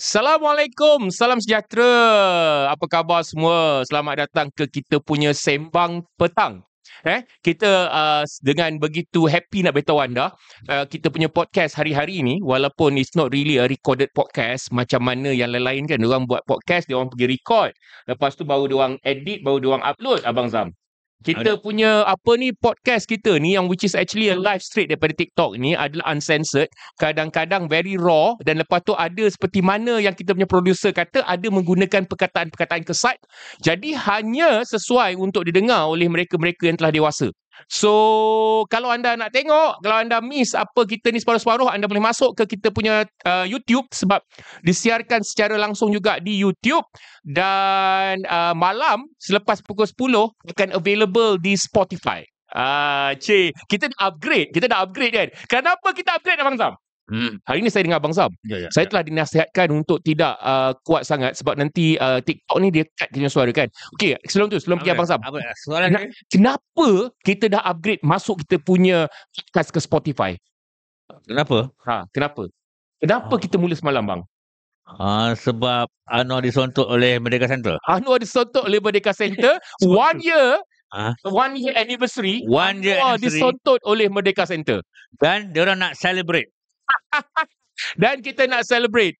Assalamualaikum, salam sejahtera. Apa khabar semua? Selamat datang ke kita punya sembang petang. Eh, kita uh, dengan begitu happy nak beritahu anda, uh, kita punya podcast hari-hari ini walaupun it's not really a recorded podcast macam mana yang lain-lain kan, orang buat podcast, dia orang pergi record. Lepas tu baru dia orang edit, baru dia orang upload abang Zam. Kita punya apa ni podcast kita ni yang which is actually a live straight daripada TikTok ni adalah uncensored, kadang-kadang very raw dan lepas tu ada seperti mana yang kita punya producer kata ada menggunakan perkataan-perkataan kesat. Jadi hanya sesuai untuk didengar oleh mereka-mereka yang telah dewasa. So kalau anda nak tengok, kalau anda miss apa kita ni separuh-separuh, anda boleh masuk ke kita punya uh, YouTube sebab disiarkan secara langsung juga di YouTube dan uh, malam selepas pukul 10 akan available di Spotify. Ah, uh, cik, kita dah upgrade, kita dah upgrade kan. Kenapa kita upgrade Abang Sam? Hmm. Hari ini saya dengan Abang Sam. Ya, ya, saya ya. telah dinasihatkan untuk tidak uh, kuat sangat sebab nanti uh, TikTok ni dia cut kita suara kan. Okey, sebelum tu, sebelum pergi Abang Sam. Apa, soalan Ken- kenapa kita dah upgrade masuk kita punya podcast ke Spotify? Kenapa? Ha, kenapa? Kenapa ha. kita mula semalam bang? Ha, sebab Anwar disontok oleh Merdeka Center. Anwar disontok oleh Merdeka Center. one year Ha? One year anniversary. One year anniversary. disontot oleh Merdeka Center. Dan dia orang nak celebrate. dan kita nak celebrate.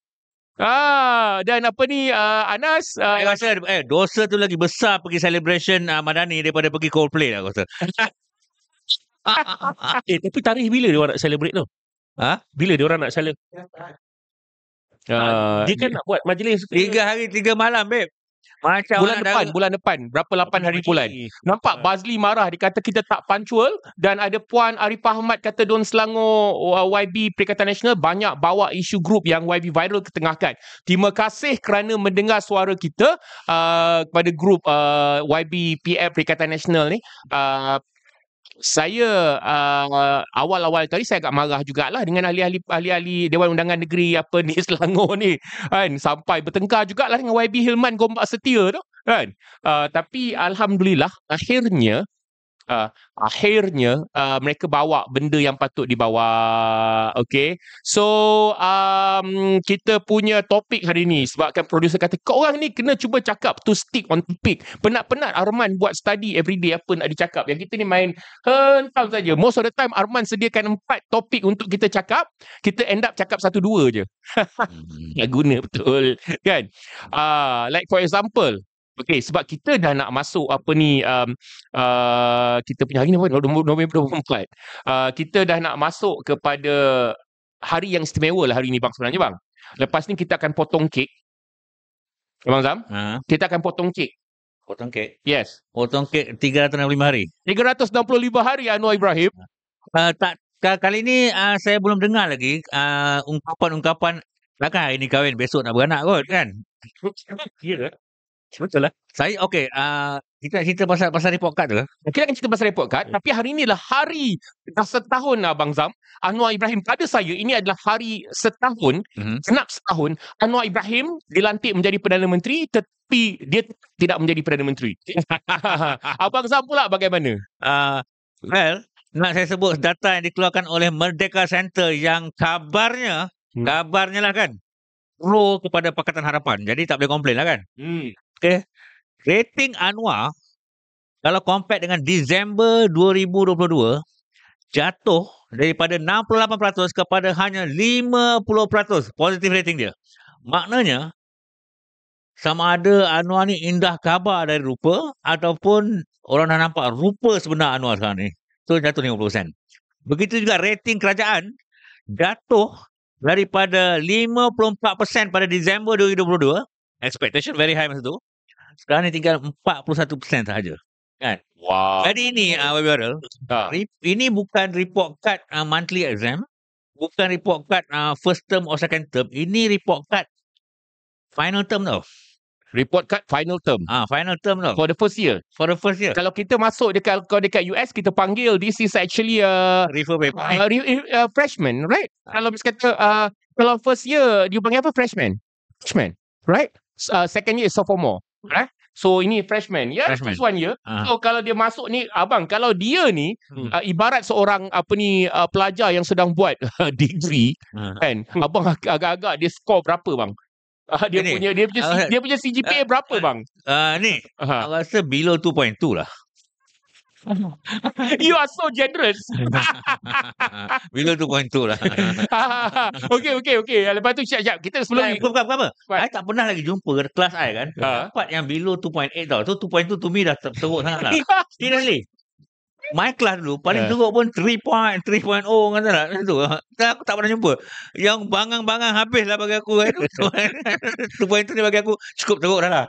Ah, dan apa ni uh, Anas uh, saya rasa eh dosa tu lagi besar pergi celebration uh, Madani daripada pergi Coldplay lah aku rasa. eh tapi tarikh bila dia orang nak celebrate tu? Ha? Bila dia orang nak celebrate? Uh, dia kan nak buat majlis tiga hari tiga malam babe. Macam bulan depan, dah... bulan depan. Berapa lapan hari bulan. Nampak Bazli marah. Dia kata kita tak punctual. Dan ada Puan Arifah Ahmad kata Don Selangor uh, YB Perikatan Nasional banyak bawa isu grup yang YB viral ketengahkan. Terima kasih kerana mendengar suara kita uh, kepada grup uh, YB PF Perikatan Nasional ni. Uh, saya uh, awal-awal tadi saya agak marah jugalah dengan ahli-ahli ahli-ahli Dewan Undangan Negeri apa ni Selangor ni kan. Sampai bertengkar jugalah dengan YB Hilman Gombak Setia tu kan. Uh, tapi alhamdulillah akhirnya uh, akhirnya uh, mereka bawa benda yang patut dibawa okay? So um, kita punya topik hari ni sebabkan producer kata kau orang ni kena cuba cakap to stick on topic penat-penat Arman buat study everyday apa nak dicakap. Yang kita ni main hentam saja. Most of the time Arman sediakan empat topik untuk kita cakap. Kita end up cakap satu dua je. Hmm. tak guna betul kan? Uh, like for example Okey, sebab kita dah nak masuk apa ni um, uh, kita punya hari ni apa November 24. Uh, kita dah nak masuk kepada hari yang istimewa lah hari ni bang sebenarnya bang. Lepas ni kita akan potong kek. Abang Zam? Ha? Kita akan potong kek. Potong kek? Yes. Potong kek 365 hari. 365 hari Anwar Ibrahim. Uh, tak kali ni uh, saya belum dengar lagi uh, ungkapan-ungkapan takkan hari ni kahwin besok nak beranak kot kan? Ya. Betul lah. Saya okey, uh, kita nak cerita pasal pasal report card tu. Kita akan cerita pasal report card, okay. tapi hari ini adalah hari dah setahun Abang Zam. Anwar Ibrahim pada saya ini adalah hari setahun, mm-hmm. genap setahun Anwar Ibrahim dilantik menjadi Perdana Menteri tetapi dia tidak menjadi Perdana Menteri. Abang Zam pula bagaimana? Uh, well, nak saya sebut data yang dikeluarkan oleh Merdeka Center yang kabarnya, hmm. kabarnya lah kan, pro kepada Pakatan Harapan. Jadi tak boleh komplain lah kan. Hmm. Okay. Rating Anwar kalau compare dengan Disember 2022 jatuh daripada 68% kepada hanya 50% positif rating dia. Maknanya sama ada Anwar ni indah khabar dari rupa ataupun orang dah nampak rupa sebenar Anwar sekarang ni. So jatuh 50%. Begitu juga rating kerajaan jatuh daripada 54% pada Disember 2022. Expectation very high masa tu. Sekarang ni tinggal 41% sahaja. Kan? Wow. Jadi ini uh, Webber, ha. ini bukan report card uh, monthly exam. Bukan report card uh, first term or second term. Ini report card final term tau. Report card final term. Ah, final term tau. For the first year. For the first year. Kalau kita masuk dekat kalau dekat US kita panggil this is actually a refer paper. A, a, a freshman, right? Ah. Kalau kita kata uh, kalau first year dia panggil apa freshman? Freshman, right? Uh, second year is sophomore. Eh? So ini freshman ya freshman. one year. Uh. So kalau dia masuk ni abang kalau dia ni hmm. uh, ibarat seorang apa ni uh, pelajar yang sedang buat degree uh. kan abang agak-agak dia score berapa bang? Ah, dia Ini, punya dia punya ah, dia punya CGPA berapa bang? Uh, ni, aku rasa below 2.2 lah. You are so generous. below 2.2 lah. okey okey okey. Lepas tu siap siap. Kita sebelum Bukan, bukan, bukan apa. What? I tak pernah lagi jumpa kelas I kan. Ha. Dapat yang below 2.8 tau. Tu 2.2 to me dah ter- teruk sangat lah. Seriously. My class dulu paling Ha. teruk pun 3.3.0 kata tak. Macam tu. Aku tak pernah jumpa. Yang bangang-bangang habis lah bagi aku. kan. 2.2 ni bagi aku cukup teruk dah lah.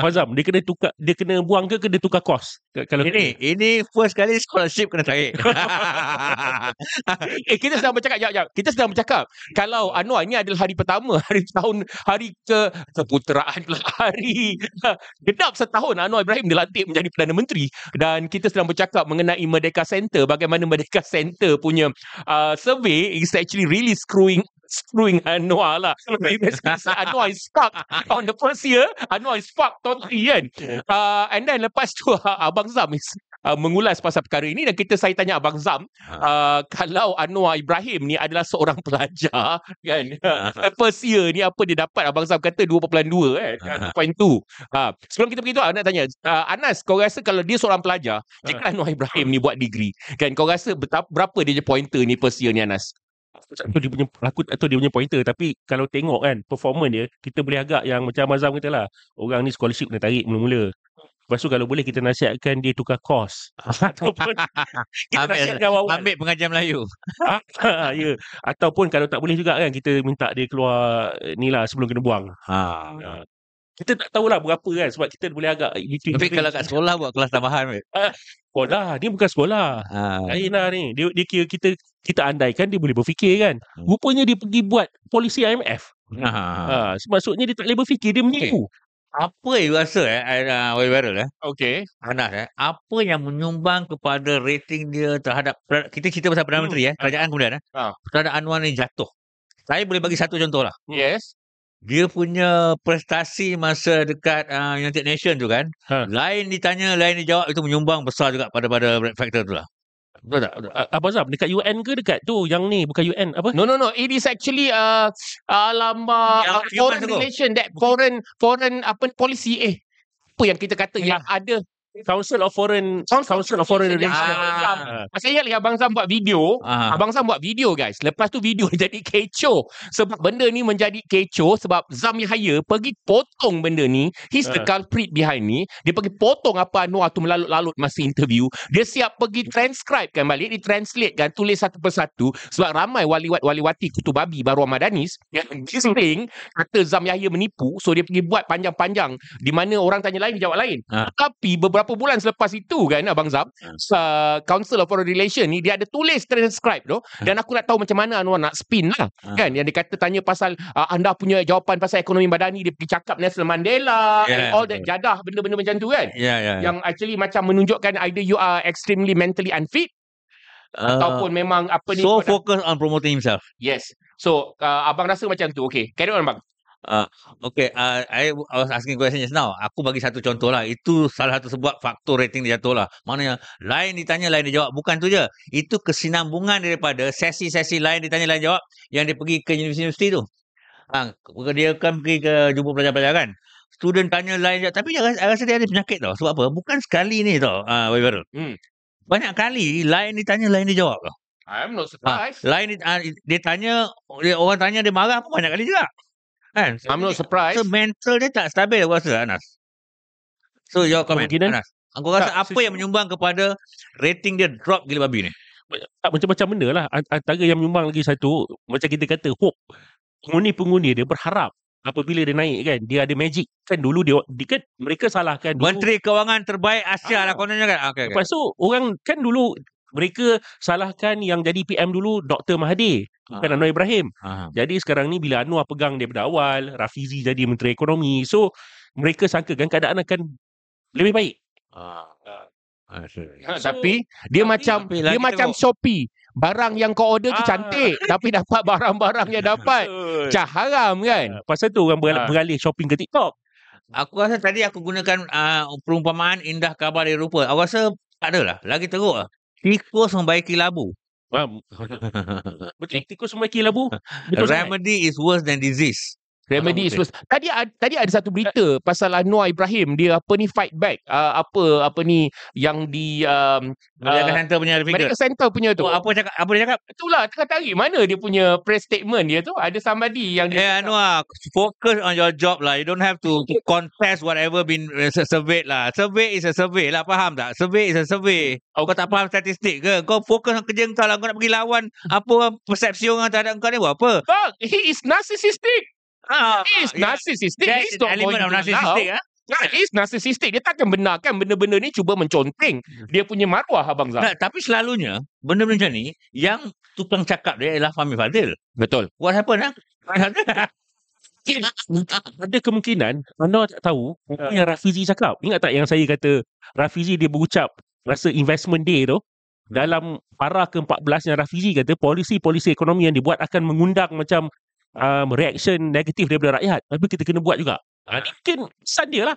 Fazam, dia kena tukar dia kena buang ke kena tukar kos? Kalau Ini ini first kali scholarship kena tarik. eh kita sedang bercakap jap jap. Kita sedang bercakap kalau Anwar ni adalah hari pertama, hari tahun hari ke keputeraan hari genap setahun Anwar Ibrahim dilantik menjadi Perdana Menteri dan kita sedang bercakap mengenai Merdeka Center bagaimana Merdeka Center punya uh, survey is actually really screwing screwing Anwar lah. Anwar is stuck on the first year. Anwar is fucked totally kan. Uh, and then lepas tu Abang Zam is uh, mengulas pasal perkara ini dan kita saya tanya Abang Zam uh, kalau Anwar Ibrahim ni adalah seorang pelajar kan? First year ni apa dia dapat? Abang Zam kata 2.2 kan? 2.2 ha. sebelum kita pergi tu nak tanya uh, Anas kau rasa kalau dia seorang pelajar jika Anwar Ibrahim ni buat degree kan? Kau rasa betapa, berapa dia je pointer ni first year ni Anas? Aku dia punya aku tak tahu dia punya pointer tapi kalau tengok kan performance dia kita boleh agak yang macam Azam kata lah orang ni scholarship kena tarik mula-mula lepas tu kalau boleh kita nasihatkan dia tukar kos ataupun kita Ambil- nasihatkan awal Ambil pengajian Melayu. ya ataupun kalau tak boleh juga kan kita minta dia keluar eh, ni lah sebelum kena buang Ha. kita tak tahulah berapa kan sebab kita boleh agak between Tapi kalau kat sekolah buat kelas tambahan. weh. sekolah dia bukan sekolah Ha. lain lah ni dia, dia kira kita kita andaikan dia boleh berfikir kan Hmm. rupanya dia pergi buat polisi IMF Ha. ha, maksudnya dia tak boleh berfikir dia menipu Apa yang you rasa eh, uh, viral eh? okay Anas eh, apa yang menyumbang kepada rating dia terhadap kita cerita pasal Perdana Hmm. Menteri eh, kerajaan kemudian eh. Ah. Terhadap Anwar ni jatuh. Saya boleh bagi satu contoh lah. yes Dia punya prestasi masa dekat uh, United Nation tu kan. Ha. Lain ditanya, lain dijawab itu menyumbang besar juga pada pada factor tu lah. Betul tak? A- Abang Zam dekat UN ke dekat tu? Yang ni bukan UN apa? No, no, no. It is actually uh, alamak uh, human foreign relation that foreign foreign apa policy. Eh apa yang kita kata yang ada Council of Foreign Council Council of Foreign Relations. Ah. Ah. Saya ingat lagi Abang Sam buat video Ah. Abang Sam buat video guys Lepas tu video jadi kecoh Sebab benda ni menjadi kecoh Sebab Zam Yahya pergi potong benda ni He's the Ah. culprit behind ni Dia pergi potong apa Anwar tu melalut-lalut masa interview Dia siap pergi transcribe kan balik Dia translate kan Tulis satu persatu Sebab ramai waliwat waliwati kutu babi Baru Ahmadanis Yang disering Kata Zam Yahya menipu So dia pergi buat panjang-panjang Di mana orang tanya lain Dia jawab lain Ah. Tapi beberapa bulan selepas itu kan Abang Zam uh, Council of Foreign Relations ni dia ada tulis transcribe tu dan aku nak tahu macam mana Anwar nak spin lah Ah. kan? Yang dia kata tanya pasal uh, anda punya jawapan pasal ekonomi badani dia pergi cakap Nelson Mandela Yeah, and all that jadah benda-benda macam tu kan? Ya, ya. yang actually macam menunjukkan either you are extremely mentally unfit Uh, ataupun memang apa ni so focus on promoting himself. yes. So uh, abang rasa macam tu. Okay carry on bang Okay, uh, I, I was asking question just now. Aku bagi satu contoh lah. Itu salah satu sebab faktor rating dia jatuh lah. Maknanya lain ditanya, lain dijawab. Bukan tu je. Itu kesinambungan daripada sesi-sesi lain ditanya, lain jawab yang dia pergi ke universiti tu. Ha, dia kan pergi ke jumpa pelajar-pelajar kan. Student tanya lain jawab. Tapi dia rasa, dia ada penyakit tau. Sebab apa? Bukan sekali ni tau. Uh, Wayward. Hmm. Banyak kali lain ditanya, lain dijawab tau. I'm not Ha, surprised lain uh, dia tanya, dia, orang tanya dia marah pun banyak kali juga. Kan? I'm not surprised So mental dia tak stabil aku rasa Anas. So your comment Kemungkinan- Anas. Aku rasa Tak, apa yang menyumbang kepada rating dia drop gila babi ni? tak macam-macam benda lah Ant- antara yang menyumbang lagi satu macam kita kata hope pengundi-pengundi dia berharap apabila dia naik kan dia ada magic kan dulu dia, dia kan mereka salahkan dulu Menteri Kewangan terbaik Asia Ah. lah kononnya kan. Okay, okay. Lepas tu orang kan dulu mereka salahkan yang jadi PM dulu Dr. Mahathir bukan Ah. Anwar Ibrahim. Ah. Jadi sekarang ni bila Anwar pegang daripada awal, Rafizi jadi Menteri Ekonomi. So mereka sangkakan keadaan akan lebih baik. Ha, So, tapi dia tapi- macam tapi dia macam tengok. Shopee. Barang yang kau order tu Ah. cantik tapi dapat barang-barang yang dapat cah haram kan. Pasal tu orang beralih, Ah. beralih shopping ke TikTok. Aku rasa tadi aku gunakan uh, perumpamaan indah kabar dari rupa. Aku rasa tak ada lah. Lagi teruk lah. Tikus membaiki labu. Ah, Betul. Tikus membaiki labu. Betul sangat. Remedy is worse than disease. Remedy is first. Tadi ad- tadi ada satu berita pasal Anwar Ibrahim dia apa ni fight back uh, apa apa ni yang di um, Medical uh, Center punya figure. Medical Center punya tu. Oh, apa cakap? Apa dia cakap? Itulah tengah tarik mana dia punya press statement dia tu ada somebody yang Eh, dia Anwar, focus on your job lah. You don't have to, to contest whatever been uh, sur- surveyed lah. Survey is a survey lah, faham tak? Survey is a survey. Oh, kau tak faham statistik ke? Kau fokus on kerja kau lah. Kau nak pergi lawan apa persepsi orang terhadap kau ni buat apa? Bang, he is narcissistic. Ah, He is yeah. narcissistic. That He's not element going of narcissistic ah. Yeah, he is narcissistic. Dia takkan benarkan benda-benda ni cuba menconteng dia punya maruah Abang Zah. Nah, tapi selalunya benda-benda macam ni yang tukang cakap dia ialah Fahmi Fadil. Betul. What happened ah? Ada kemungkinan anda tak tahu apa yang Rafizi cakap. Ingat tak yang saya kata Rafizi dia berucap rasa investment day tu dalam para ke-14 yang Rafizi kata polisi-polisi ekonomi yang dibuat akan mengundang macam um, reaction negatif daripada rakyat. Tapi kita kena buat juga. Ha, ni mungkin pesan dia lah.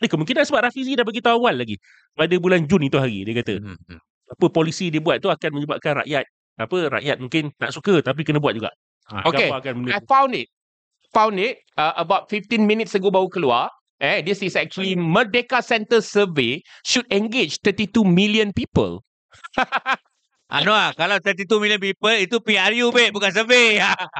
Ada kemungkinan sebab Rafizi dah bagi tahu awal lagi. Pada bulan Jun itu hari dia kata Hmm, hmm. apa polisi dia buat tu akan menyebabkan rakyat apa rakyat mungkin tak suka tapi kena buat juga. Ha, Okay. benda I found it. Found it uh, about 15 minutes ago baru keluar. Eh, this is actually Merdeka Center survey should engage 32 million people. Anwar, kalau 32 million people itu PRU babe, bukan survey.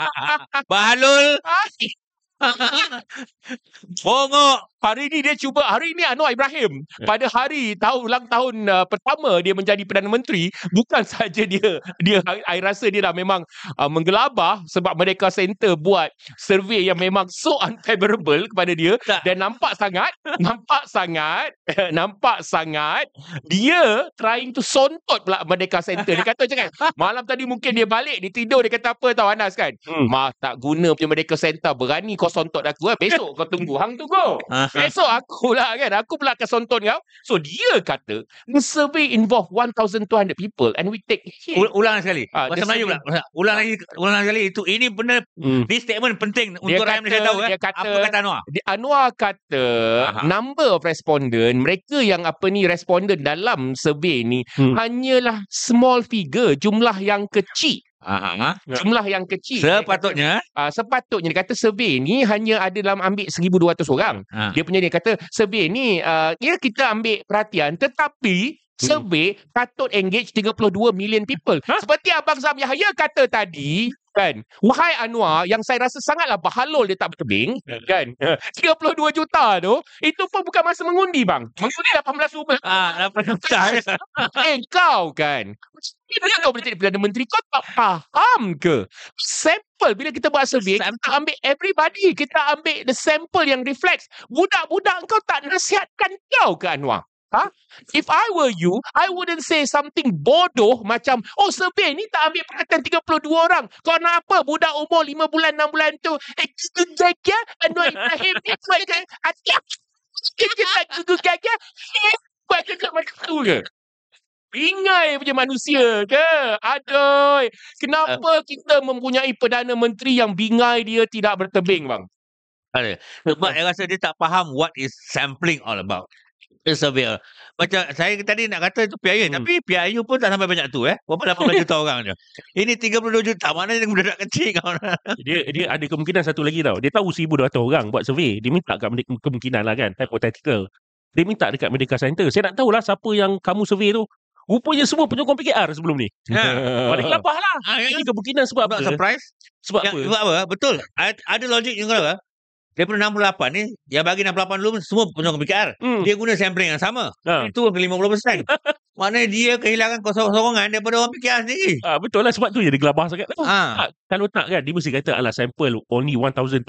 Bahalul. Bongok. Hari ni dia cuba hari ni Anwar Ibrahim pada hari tahun ulang tahun uh, pertama dia menjadi Perdana Menteri bukan saja dia dia I rasa dia dah memang uh, menggelabah sebab Merdeka Center buat survey yang memang so unfavorable kepada dia Tak. dan nampak sangat nampak sangat nampak sangat dia trying to sontot pula Merdeka Center dia kata macam kan malam tadi mungkin dia balik dia tidur dia kata apa tahu Anas kan Hmm. mah tak guna punya Merdeka Center berani kau sontot aku eh. besok kau tunggu hang tunggu Ah, Besok aku lah kan. Aku pula akan sonton kau. So dia kata, the survey involve 1,200 people and we take hit. Ul- ulang sekali. Ah, Bahasa dia Melayu pula. Ulang lagi ulang lagi itu ini benar Hmm. This statement penting Dia untuk rakyat Malaysia tahu eh. dia kata- Apa kata Anwar? Di- Anwar kata Aha. number of respondent mereka yang apa ni respondent dalam survey ni Hmm. hanyalah small figure jumlah yang kecil Aha. Ya. jumlah yang kecil Sepatutnya kata, uh, sepatutnya dia kata survey ni hanya ada dalam ambil 1200 orang ah, dia punya dia kata survey ni uh, ya kita ambil perhatian tetapi survey patut engage 32 million people. Ha? Seperti Abang Zam Yahya kata tadi kan. Wahai Anwar yang saya rasa sangatlah bahalul dia tak bertebing kan. 32 juta tu itu pun bukan masa mengundi bang. Mengundi 18 rumah. ah, dapat juta. Eh kau kan. Bila kau boleh jadi Perdana Menteri kau tak faham ke? Sample bila kita buat survey kita ambil everybody. Kita ambil the sample yang reflects. Budak-budak kau tak nasihatkan kau ke Anwar? Ha? If I were you, I wouldn't say something bodoh macam, oh survey ni tak ambil perhatian 32 orang. Kau nak apa? Budak umur 5 bulan, 6 bulan tu. Eh, gugu gagah. Anwar Ibrahim ni buat ke? Atiak. Kita tak. Eh, buat ke macam tu ke? Bingai punya manusia ke? Aduh. Kenapa kita mempunyai Perdana Menteri yang bingai dia tidak bertebing bang? Ada. Sebab saya rasa dia tak faham what is sampling all about. Surveyor. Macam saya tadi nak kata itu PIU. Hmm. Tapi PIU pun tak sampai banyak tu eh. Berapa 18 juta orang je. Ini 32 juta. Mana yang budak kecil kau. Dia dia ada kemungkinan satu lagi tau. Dia tahu 1200 orang buat survey. Dia minta kat Merdeka- kemungkinan lah kan. Hypothetical. Dia minta dekat Merdeka Center. Saya nak tahulah siapa yang kamu survey tu. Rupanya semua penyokong PKR sebelum ni. Ha. Balik kelapah lah. Ah, Ini kemungkinan sebab Sebab apa? surprise. Sebab Yang, apa? sebab apa? Betul. Ad- Ada logik yang kau tahu. ah. Daripada 68 ni, yang bagi 68 dulu semua penyokong PKR. Hmm. Dia guna sampling yang sama. Ha. Itu ke 50%. Maknanya dia kehilangan kosong-kosongan daripada orang PKR sendiri. Ah, betul lah sebab tu dia gelabah sangat. Ha. Tak, kalau tak kan dia mesti kata alah sample only 1200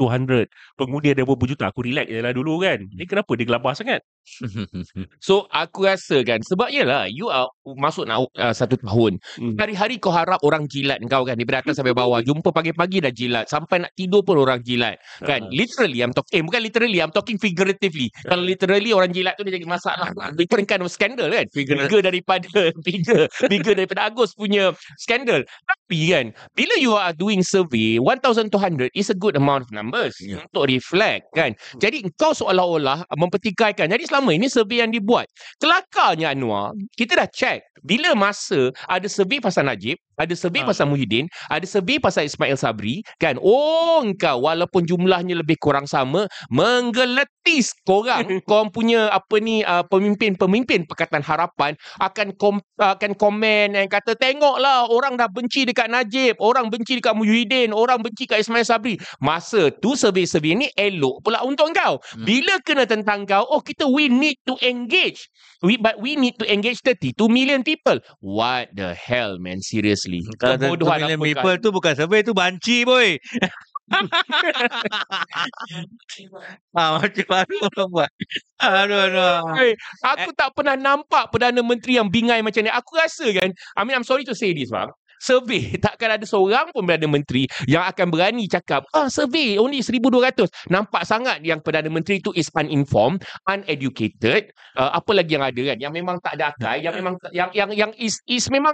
pengundi ada berapa juta aku relax je lah dulu kan ni kenapa dia gelabah sangat So aku rasa kan sebab yelah you are masuk nak uh, satu tahun. Hmm. Hari-hari kau harap orang jilat kau kan daripada atas sampai bawah. Jumpa pagi-pagi dah jilat. Sampai nak tidur pun orang jilat. Kan? Ah. Literally I'm talking. Eh bukan literally. I'm talking figuratively. Kalau literally orang jilat tu dia jadi masalah. Different kind of scandal kan. Figure daripada figure. Figure daripada Agus punya skandal. Tapi kan, bila you are doing survey, 1,200 is a good amount of numbers Ya. untuk reflect kan. Jadi kau seolah-olah mempertikaikan. Jadi selama ini survey yang dibuat. Kelakarnya Anwar, kita dah check. Bila masa ada survey pasal Najib, ada survey Ha. pasal Muhyiddin, ada survey pasal Ismail Sabri, kan. Oh, engkau walaupun jumlahnya lebih kurang sama, menggeletis korang, korang punya apa ni uh, pemimpin-pemimpin Pakatan Harapan akan kom, akan komen yang kata tengoklah orang dah benci dekat Najib, orang benci dekat Muhyiddin, orang benci dekat Ismail Sabri. Masa tu survey-survey ni elok pula untuk kau. Hmm. Bila kena tentang kau, oh kita we need to engage. We but we need to engage 32 million people. What the hell man, seriously. Kalau Kebodohan million apa people kan? tu bukan survey tu banci boy. ah, macam mana orang buat? Aduh, aduh. Hey, aku tak pernah nampak Perdana Menteri yang bingai macam ni. Aku rasa kan, I mean I'm sorry to say this bang. Survey, takkan ada seorang pun Perdana Menteri yang akan berani cakap, ah survey only 1,200. Nampak sangat yang Perdana Menteri tu is uninformed, uneducated. Uh, apa lagi yang ada kan? Yang memang tak ada akal, yang memang yang yang yang is is memang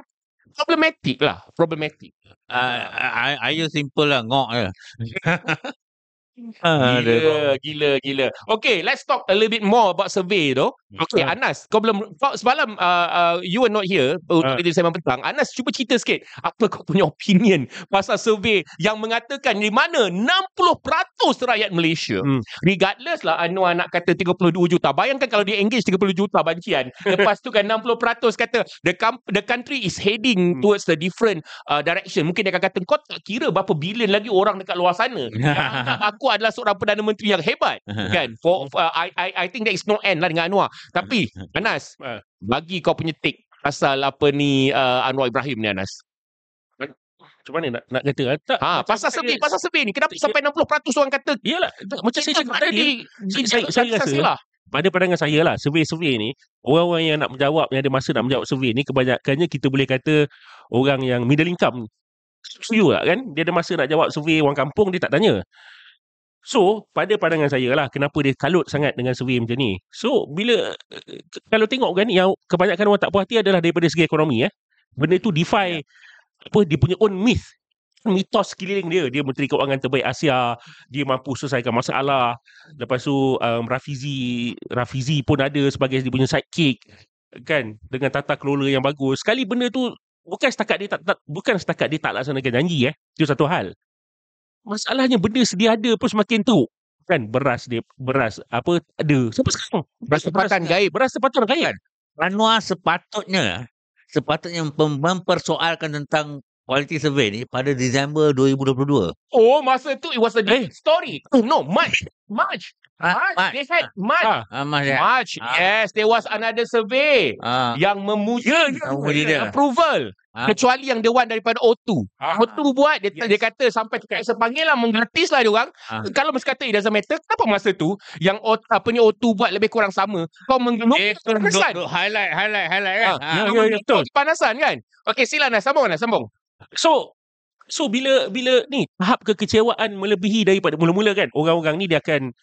problematic lah, problematic. Ah, I, I use simple lah, ngok je. Aduh. Gila, gila, gila. Okay, let's talk a little bit more about survey tu. Okay, Ah. Anas, kau belum kau semalam uh, uh, you were not here untuk uh. sembang petang. Anas cuba cerita sikit apa kau punya opinion pasal survey yang mengatakan di mana 60% rakyat Malaysia Hmm. regardless lah Anwar nak kata 32 juta. Bayangkan kalau dia engage 30 juta bancian. Lepas tu kan 60% kata the com- the country is heading Hmm. towards the different uh, direction. Mungkin dia akan kata kau tak kira berapa bilion lagi orang dekat luar sana. Yang anggap aku adalah seorang Perdana Menteri yang hebat kan for, for uh, I, I I think there is no end lah dengan Anwar tapi Anas Ah. bagi kau punya take pasal apa ni uh, Anwar Ibrahim ni Anas Macam mana nak, nak kata? ah? Tak, ha pasal saya- survey pasal survey ni kenapa saya- sampai 60% orang kata Iyalah, macam saya cakap tadi, di saya- saya- saya rasa- lah. pada pandangan saya lah, survey-survey ni, orang-orang yang nak menjawab, yang ada masa nak menjawab survey ni, kebanyakannya kita boleh kata orang yang middle income. Setuju tak kan? Dia ada masa nak jawab survey orang kampung, dia tak tanya. So, pada pandangan saya lah, kenapa dia kalut sangat dengan survey macam ni. So, bila, eh, kalau tengok kan, yang kebanyakan orang tak puas hati adalah daripada segi ekonomi. eh. Benda tu defy, apa, dia punya own myth. Mitos sekeliling dia. Dia Menteri Keuangan terbaik Asia. Dia mampu selesaikan masalah. Lepas tu um, Rafizi Rafizi pun ada sebagai dia punya sidekick kan dengan tata kelola yang bagus. Sekali benda tu bukan setakat dia tak, tak bukan setakat dia tak laksanakan janji eh. Itu satu hal. Masalahnya benda sedia ada pun semakin teruk. Kan beras dia beras apa ada sampai sekarang. Beras tempatan Beras- gaib. Beras tempatan gaib. Anwar sepatutnya sepatutnya mem- mempersoalkan tentang quality survey ni pada Disember 2022. Oh masa tu it was a Eh. story. Oh, no, March. March. Ah, March. They had March. Ah. Ah, ya. March. Ah. Yes, there was another survey Ah, yang memuji Ya, ya, memuji dia. approval. Ah. Kecuali yang dewan daripada O2. Ah. O2 buat dia, Yes. dia kata sampai terpaksa panggil lah menggratis lah dia orang. Ah. Kalau mesti kata it doesn't matter, kenapa masa tu yang O, apa ni O2 buat lebih kurang sama? Kau menggeluk Eh, kepanasan. duk- duk- highlight highlight highlight kan. Ah, Ah. ya, ya, menggeluk betul. kepanasan kan? Okey sila Nas, sambung Nas, sambung. So so bila bila ni tahap kekecewaan melebihi daripada mula-mula kan orang-orang ni dia akan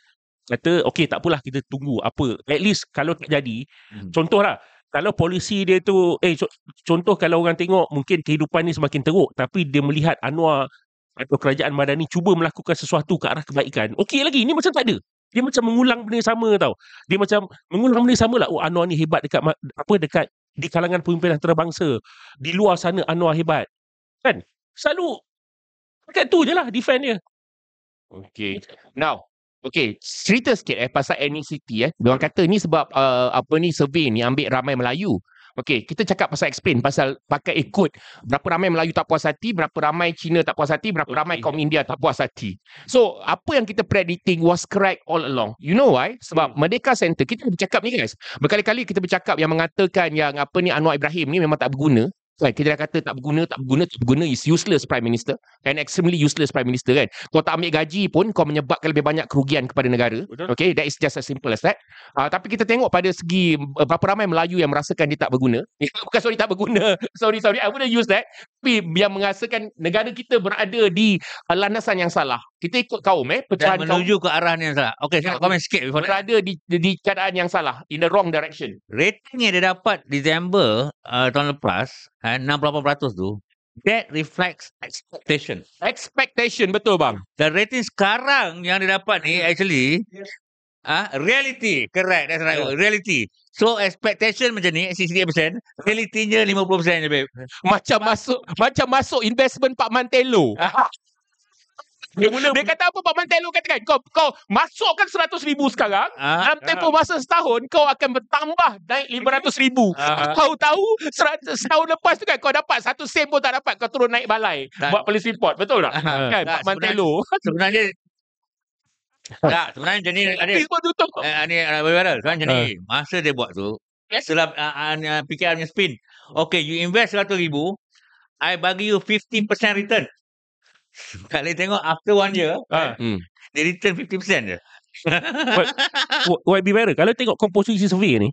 kata okey tak apalah kita tunggu apa. At least kalau tak jadi Hmm. contohlah kalau polisi dia tu eh co- contoh kalau orang tengok mungkin kehidupan ni semakin teruk tapi dia melihat Anwar atau kerajaan Madani cuba melakukan sesuatu ke arah kebaikan okey lagi ni macam tak ada. Dia macam mengulang benda yang sama tau. Dia macam mengulang benda yang sama lah oh Anwar ni hebat dekat apa dekat di kalangan pemimpin antarabangsa. Di luar sana Anwar hebat. Kan? Selalu dekat tu je lah defend dia. Okey. Now, okey, cerita sikit eh pasal ethnicity eh. Diorang kata ni sebab uh, apa ni survey ni ambil ramai Melayu. Okey, kita cakap pasal explain pasal pakai ikut berapa ramai Melayu tak puas hati, berapa ramai Cina tak puas hati, berapa ramai Okey. kaum India tak puas hati. So, apa yang kita predicting was correct all along. You know why? Sebab Merdeka Center kita bercakap ni guys. Berkali-kali kita bercakap yang mengatakan yang apa ni Anwar Ibrahim ni memang tak berguna. Kan, kita dah kata tak berguna, tak berguna, tak berguna is useless Prime Minister. An extremely useless Prime Minister kan. Kau tak ambil gaji pun kau menyebabkan lebih banyak kerugian kepada negara. Betul. Okay, that is just as simple as that. Uh, tapi kita tengok pada segi uh, berapa ramai Melayu yang merasakan dia tak berguna. Bukan sorry tak berguna. Sorry, sorry. I wouldn't use that. Tapi yang merasakan negara kita berada di uh, landasan yang salah. Kita ikut kaum eh. Dan Pecahan kaum menuju ke arah yang salah. Okey, saya nak komen sikit before berada di, di, di keadaan yang salah. In the wrong direction. Rating yang dia dapat Disember uh, tahun lepas, uh, 68% tu, That reflects expectation. Expectation betul bang. Dan rating sekarang yang dia dapat ni actually ah reality. Correct. That's right. Yeah. Reality. So expectation macam ni 68%, realitinya 50% je babe. Macam masuk macam masuk investment Pak Mantelo. Dia mula Dia kata apa Pak Mantelo katakan kau kau masukkan 100 ribu sekarang Ah, dalam tempoh masa setahun kau akan bertambah naik 500 ribu. Ah. Kau tahu setahun lepas tu kan kau dapat satu sen pun tak dapat kau turun naik balai Tak. buat police report betul tak? Ah, kan tak, Pak Mantelo. sebenarnya tak, sebenarnya macam ni ada Habis pun tutup. Eh, ni uh, viral kan macam ni. Masa dia buat tu, setelah uh, uh, PKR punya spin. Okay, you invest 100 ribu, I bagi you 15% return. Kalau tengok after one year, Ah. Hmm. dia return 50% je. YB viral. Kalau tengok komposisi survey ni,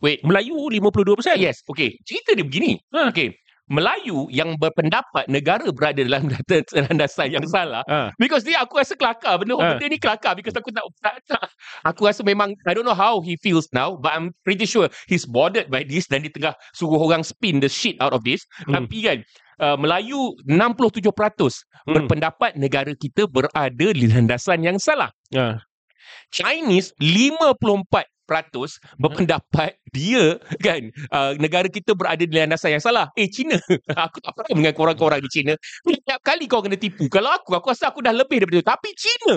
Wait. Melayu 52%. Yes, okay. Cerita dia begini. Ha. Okay. Melayu yang berpendapat negara berada dalam landasan yang salah Ah. because dia aku rasa kelakar benda Ah. benda ni kelakar because aku tak, tak, tak aku rasa memang I don't know how he feels now but I'm pretty sure he's bothered by this dan dia tengah suruh orang spin the shit out of this Hmm. tapi kan uh, Melayu 67% Hmm. berpendapat negara kita berada di landasan yang salah Ah. Chinese 54% berpendapat dia kan uh, negara kita berada di landasan yang salah. Eh China, aku tak faham dengan korang-korang di China. Setiap kali kau kena tipu. Kalau aku, aku rasa aku dah lebih daripada itu. Tapi China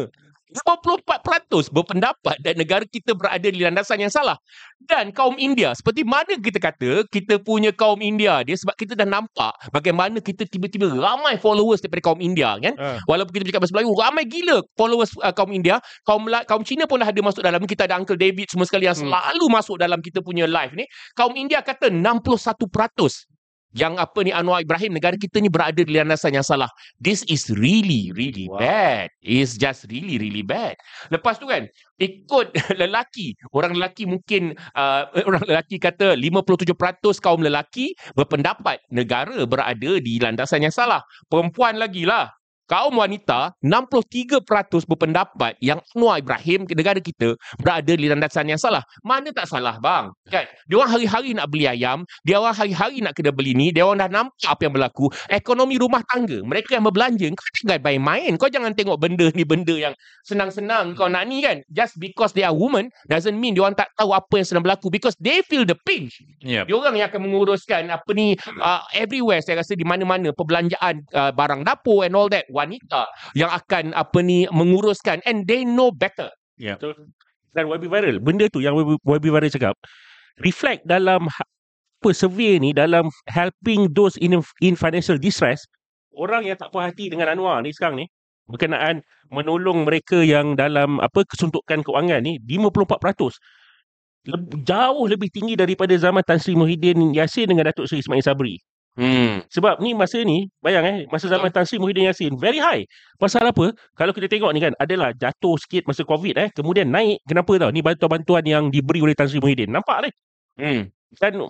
54% berpendapat dan negara kita berada di landasan yang salah. Dan kaum India, seperti mana kita kata, kita punya kaum India dia sebab kita dah nampak bagaimana kita tiba-tiba ramai followers daripada kaum India kan. Ah. Walaupun kita bercakap bahasa Melayu, ramai gila followers uh, kaum India. Kaum kaum Cina pun dah ada masuk dalam. Kita ada Uncle David semua sekali yang Hmm. selalu masuk dalam kita punya live ni. Kaum India kata 61% yang apa ni Anwar Ibrahim negara kita ni berada di landasan yang salah. This is really really Wow. bad. It's just really really bad. Lepas tu kan ikut lelaki, orang lelaki mungkin uh, orang lelaki kata 57% kaum lelaki berpendapat negara berada di landasan yang salah. Perempuan lagi lah. Kaum wanita 63% berpendapat yang Anwar Ibrahim negara kita berada di landasan yang salah. Mana tak salah bang? Kan? Dia orang hari-hari nak beli ayam, dia orang hari-hari nak kena beli ni, dia orang dah nampak apa yang berlaku. Ekonomi rumah tangga, mereka yang berbelanja, kau jangan main-main. Kau jangan tengok benda ni benda yang senang-senang kau nak ni kan. Just because they are women doesn't mean dia orang tak tahu apa yang sedang berlaku because they feel the pinch. Yep. Dia orang yang akan menguruskan apa ni uh, everywhere saya rasa di mana-mana perbelanjaan uh, barang dapur and all that wanita yang akan apa ni menguruskan and they know better. Dan YB viral. Benda tu yang YB, YB viral cakap. Reflect dalam ha- apa survey ni dalam helping those in in financial distress. Orang yang tak puas hati dengan Anwar ni sekarang ni berkenaan menolong mereka yang dalam apa kesuntukan keuangan ni 54%. Leb, jauh lebih tinggi daripada zaman Tan Sri Muhyiddin Yassin dengan Datuk Seri Ismail Sabri. Hmm. Sebab ni masa ni, bayang eh, masa zaman Tan Sri Muhyiddin Yassin, very high. Pasal apa? Kalau kita tengok ni kan, adalah jatuh sikit masa COVID eh, kemudian naik. Kenapa tau? Ni bantuan-bantuan yang diberi oleh Tan Sri Muhyiddin. Nampak ni? Hmm. Dan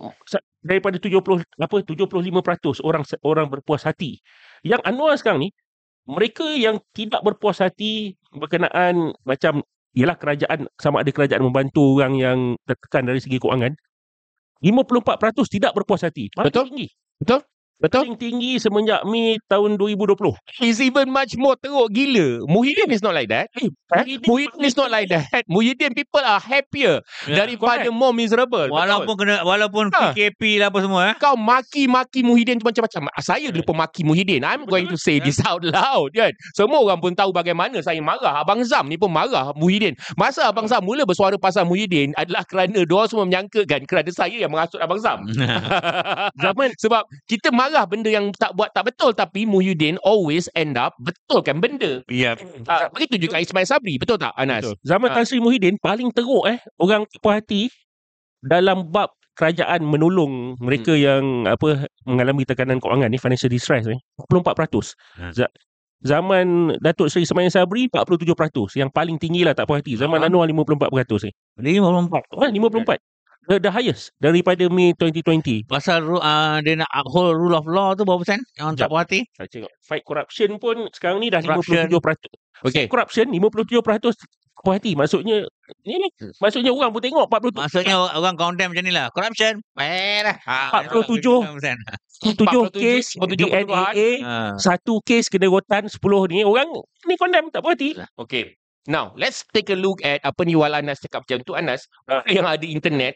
daripada 70 apa 75% orang orang berpuas hati. Yang Anwar sekarang ni, mereka yang tidak berpuas hati berkenaan macam ialah kerajaan sama ada kerajaan membantu orang yang tertekan dari segi keuangan 54% tidak berpuas hati. Paling Betul. tinggi. Да, Betul? Paling tinggi semenjak Mei tahun 2020. It's even much more teruk gila. Muhyiddin is not like that. Eh, Muhyiddin is not like that. Muhyiddin people are happier Ya, daripada more miserable. Walaupun kena walaupun Ha. PKP lah apa semua eh. kau maki-maki Muhyiddin tu macam-macam. Saya dulu pemaki Muhyiddin. I'm going to say this out loud kan. Semua orang pun tahu bagaimana saya marah. Abang Zam ni pun marah Muhyiddin. Masa Abang Zam mula bersuara pasal Muhyiddin adalah kerana dia orang semua menyangkakan kerana saya yang mengasut Abang Zam. Zaman sebab kita marah benda yang tak buat tak betul tapi Muhyiddin always end up betulkan benda. Ya. Uh, begitu juga Ismail Sabri, betul tak Anas? Betul. Zaman Ah. Tan Sri Muhyiddin paling teruk eh orang puas hati dalam bab kerajaan menolong mereka yang apa mengalami tekanan keuangan ni financial distress ni 44%. Ha. Z- zaman Datuk Seri Ismail Sabri 47%. Yang paling tinggi lah tak puas hati. Zaman Ha. Anwar 54% ni. Dia 54. Oh, 54. The, the highest daripada Mei 2020. Pasal uh, dia nak uphold rule of law tu berapa persen? Yang orang tak puas hati? Saya tengok fight corruption pun sekarang ni dah Corruption. 57%. Okey. Corruption 57% puas hati. Maksudnya, ni lah. Maksudnya orang pun tengok 47, Maksudnya orang condemn macam ni lah. Corruption. Eh dah. Ha, 47. 7 kes 47 DNAA, Ha. satu kes kena rotan 10 ni. Orang ni condemn tak puas hati. Okay. Now, let's take a look at apa ni Wal Anas cakap macam tu. Anas, orang yang ada internet,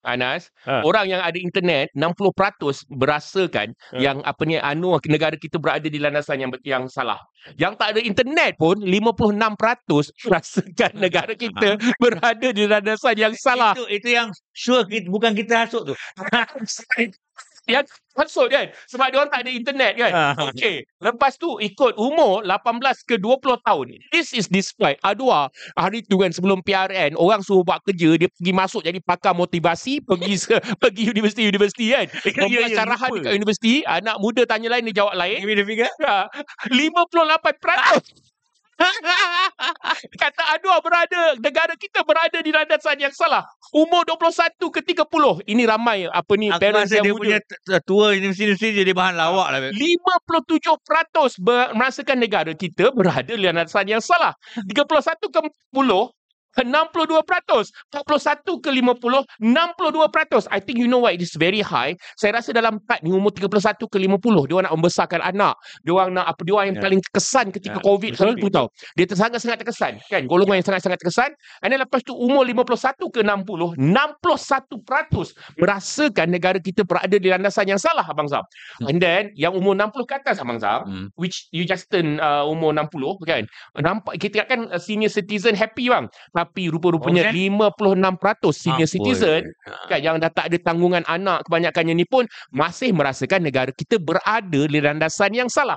Anas, Ha. orang yang ada internet 60% berasakan Ha. yang apa ni anu negara kita berada di landasan yang yang salah. Yang tak ada internet pun 56% berasakan negara kita berada di landasan yang salah. Itu, itu yang sure kita, bukan kita hasut tu. yang maksud kan? Sebab dia orang tak ada internet kan? Ha. okey lepas tu ikut umur 18 ke 20 tahun this is despite Adwa hari tu kan sebelum PRN orang suruh buat kerja dia pergi masuk jadi pakar motivasi pergi pergi universiti-universiti kan? Membuat ya, syarahan lupa. dekat universiti anak muda tanya lain dia jawab lain. Give me the figure. Ha, 58% Kata Adwa berada Negara kita berada di landasan yang salah Umur 21 ke 30 Ini ramai apa ni Aku Parents yang dia muda punya tua universiti-universiti jadi bahan lawak lah. Beb. 57% ber- merasakan negara kita berada di landasan yang salah. 31 ke 40 62%, 41 ke 50, 62%. I think you know what, it is very high. Saya rasa dalam part ni umur 31 ke 50, dia orang nak membesarkan anak. Dia orang nak apa dia orang yang Ya. paling terkesan ketika Ya, COVID betul. tu tau. Dia sangat-sangat terkesan kan. Golongan yang sangat-sangat terkesan. And then lepas tu umur 51 ke 60, 61% merasakan negara kita berada di landasan yang salah Abang Zam. And then yang umur 60 ke atas Abang Zam, Hmm. which you just turn uh, umur 60 kan. Nampak kita kan uh, senior citizen happy bang. Tapi rupa-rupanya Oh, 56% senior Apa citizen dia? kan yang dah tak ada tanggungan anak kebanyakannya ni pun masih merasakan negara kita berada di landasan yang salah.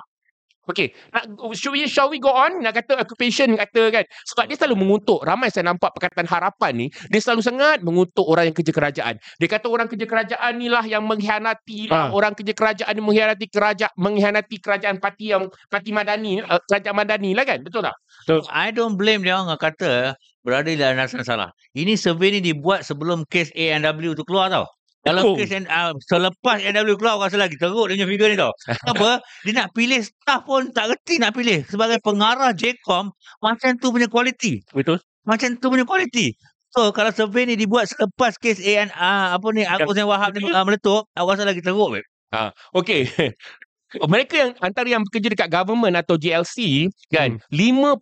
Okey, nak should we, shall we go on? Nak kata occupation kata kan. Sebab dia selalu mengutuk. Ramai saya nampak Perkataan Harapan ni, dia selalu sangat mengutuk orang yang kerja kerajaan. Dia kata orang kerja kerajaan ni lah yang mengkhianati. Ah. Orang kerja kerajaan ni mengkhianati kerajaan mengkhianati kerajaan parti yang parti Madani, uh, kerajaan Madani lah kan. Betul tak? I don't blame dia orang kata berada di landasan salah. Ini survey ni dibuat sebelum kes A&W tu keluar tau. Kalau Oh. kes N- uh, selepas A&W keluar rasa lagi teruk dia punya figure ni tau. Apa? Dia nak pilih staff pun tak reti nak pilih. Sebagai pengarah JCOM macam tu punya kualiti. Betul. Macam tu punya kualiti. So kalau survey ni dibuat selepas kes AN uh, apa ni Agus Hussein Wahab ni uh, meletup, aku rasa lagi teruk. Babe. Okey. Mereka yang antara yang bekerja dekat government atau GLC kan, 50%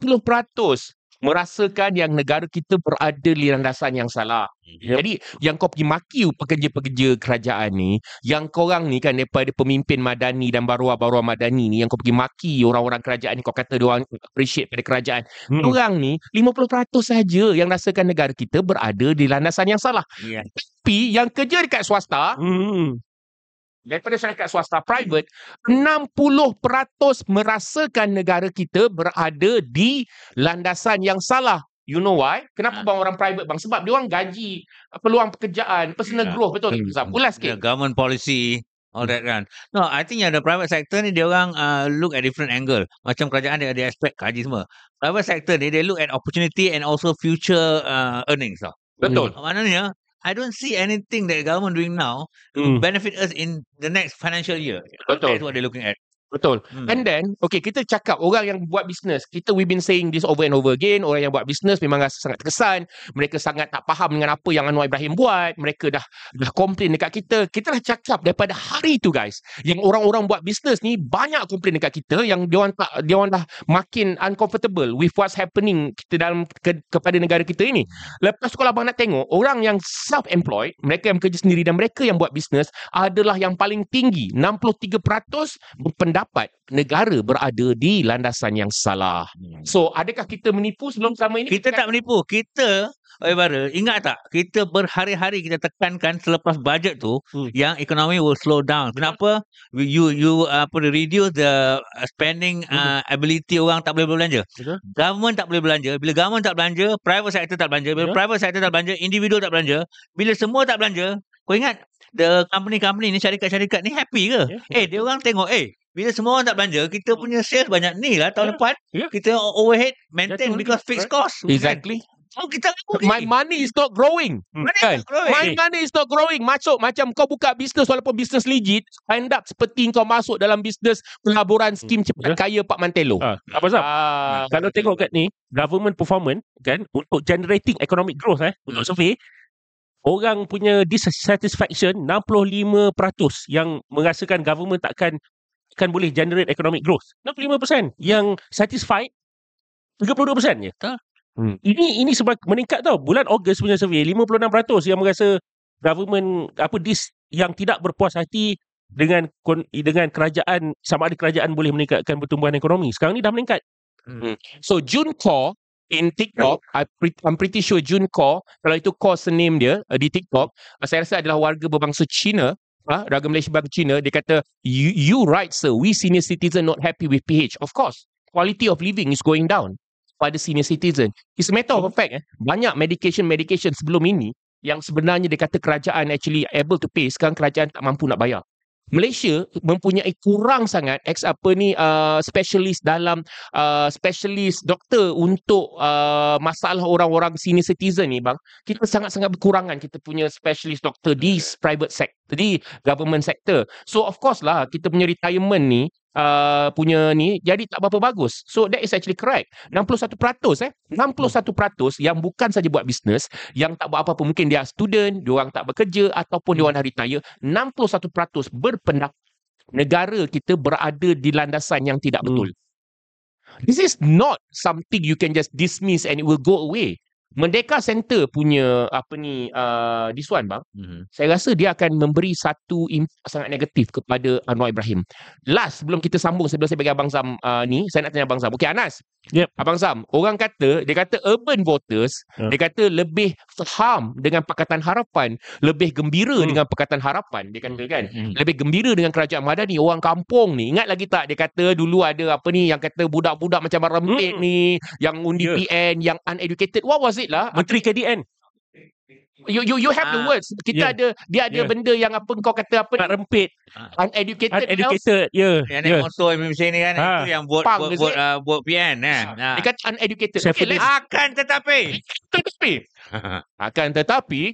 merasakan yang negara kita berada di landasan yang salah. Yep. Jadi yang kau pergi maki pekerja-pekerja kerajaan ni, yang korang ni kan daripada pemimpin madani dan baruah-baruah madani ni yang kau pergi maki orang-orang kerajaan ni kau kata dia orang appreciate pada kerajaan. Hmm. Orang ni 50% saja yang rasakan negara kita berada di landasan yang salah. Ya. Tapi yang kerja dekat swasta Hmm. Daripada syarikat swasta private 60% merasakan negara kita berada di landasan yang salah. You know why? Kenapa bang orang private bang? Sebab dia orang gaji, peluang pekerjaan, personal Ya. growth betul. Hmm. Zam, ulas The sikit. government policy all that kan. No, I think yang the private sector ni dia orang uh, look at different angle. Macam kerajaan dia dia expect gaji semua. Private sector ni they look at opportunity and also future uh, earnings tau. Betul. Maknanya I don't see anything that government doing now to Hmm. benefit us in the next financial year. Betul. That's what they're looking at. Betul. Hmm. And then, okay, kita cakap orang yang buat bisnes. Kita we've been saying this over and over again. Orang yang buat bisnes memang rasa sangat terkesan. Mereka sangat tak faham dengan apa yang Anwar Ibrahim buat. Mereka dah dah komplain dekat kita. Kita dah cakap daripada hari tu guys. Yang orang-orang buat bisnes ni banyak komplain dekat kita yang dia orang tak dia orang dah makin uncomfortable with what's happening kita dalam ke, kepada negara kita ini. Lepas tu kalau abang nak tengok orang yang self-employed, mereka yang bekerja sendiri dan mereka yang buat bisnes adalah yang paling tinggi. 63% berpendapat negara berada di landasan yang salah. So, adakah kita menipu sebelum selama ini? Kita tak menipu. Kita Oi Bara, ingat tak? Kita berhari-hari kita tekankan selepas bajet tu Hmm. yang ekonomi will slow down. Kenapa? You you uh, apa reduce the uh, spending uh, ability orang tak boleh belanja. Betul. Government tak boleh belanja. Bila government tak belanja, private sector tak belanja. Bila Ya. private sector tak belanja, individu tak belanja. Bila semua tak belanja, kau ingat the company-company ni syarikat-syarikat ni happy ke? Ya. Eh, dia orang tengok, eh, bila semua orang tak belanja, kita punya sales banyak ni lah tahun Ya. lepas. Ya. Kita overhead maintain Jatuh. because fixed cost. Exactly. Oh, kita My money is not growing. Hmm. Kan? My Eh. money is not growing. Masuk macam kau buka bisnes walaupun bisnes legit, end up seperti kau masuk dalam bisnes pelaburan skim cepat Ya. kaya Pak Mantelo. Ah, apa Zam? Ah, Kalau tengok kat ni, government performance kan untuk generating economic growth eh untuk survey orang punya dissatisfaction 65% yang merasakan government takkan akan boleh generate economic growth. 65% yang satisfied 32% je. Betul. Hmm. Ini ini sebab meningkat tau. Bulan Ogos punya survey 56% yang merasa government apa dis yang tidak berpuas hati dengan dengan kerajaan sama ada kerajaan boleh meningkatkan pertumbuhan ekonomi. Sekarang ni dah meningkat. So June Core in TikTok, I pre- I'm pretty sure June Core, kalau itu core surname dia uh, di TikTok, uh, saya rasa adalah warga berbangsa Cina, uh, warga Malaysia berbangsa Cina, dia kata, you, you right sir, we senior citizen not happy with PH. Of course, quality of living is going down pada senior citizen. It's a matter of fact, eh, banyak medication-medication sebelum ini yang sebenarnya dia kata kerajaan actually able to pay, sekarang kerajaan tak mampu nak bayar. Malaysia mempunyai kurang sangat ex apa ni uh, specialist dalam uh, specialist doktor untuk uh, masalah orang-orang senior citizen ni bang. Kita sangat-sangat berkurangan kita punya specialist doktor di private sector di government sector. So of course lah kita punya retirement ni uh, punya ni jadi tak berapa bagus so that is actually correct 61% eh 61% yang bukan saja buat bisnes yang tak buat apa-apa mungkin dia student dia orang tak bekerja ataupun dia orang dah retire 61% berpendapat negara kita berada di landasan yang tidak Hmm. betul. This is not something you can just dismiss and it will go away. Merdeka Center punya apa ni uh, this one bang, Mhm. saya rasa dia akan memberi satu impak sangat negatif kepada Anwar Ibrahim. Last sebelum kita sambung sebelum saya bagi Abang Zam uh, ni, saya nak tanya Abang Zam. Okey Anas. Yep. Abang Zam, orang kata dia kata urban voters, Ya. dia kata lebih faham dengan Pakatan Harapan, lebih gembira Hmm. dengan Pakatan Harapan. Dia kata kan, Hmm. lebih gembira dengan kerajaan Madani orang kampung ni ingat lagi tak dia kata dulu ada apa ni yang kata budak-budak macam rempit Hmm. ni yang undi Ya. PN yang uneducated what was it lah. Menteri KDN you you you have the Ah, words. Kita ya. ada dia ada Ya. benda yang apa kau kata apa nak rempit. Uneducated else? Uneducated ya. Yang ya. naik motor MMC ni kan Ha. Itu yang buat buat, buat, uh, buat PN kan ha. dia kata uneducated. Okay, let's Akan tetapi. Tetapi. Akan tetapi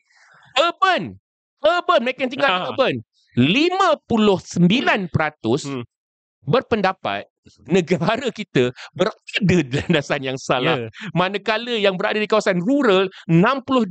urban. Urban mereka yang tinggal Ah. urban. 59% Hmm. berpendapat negara kita berada di landasan yang salah ya manakala yang berada di kawasan rural 62%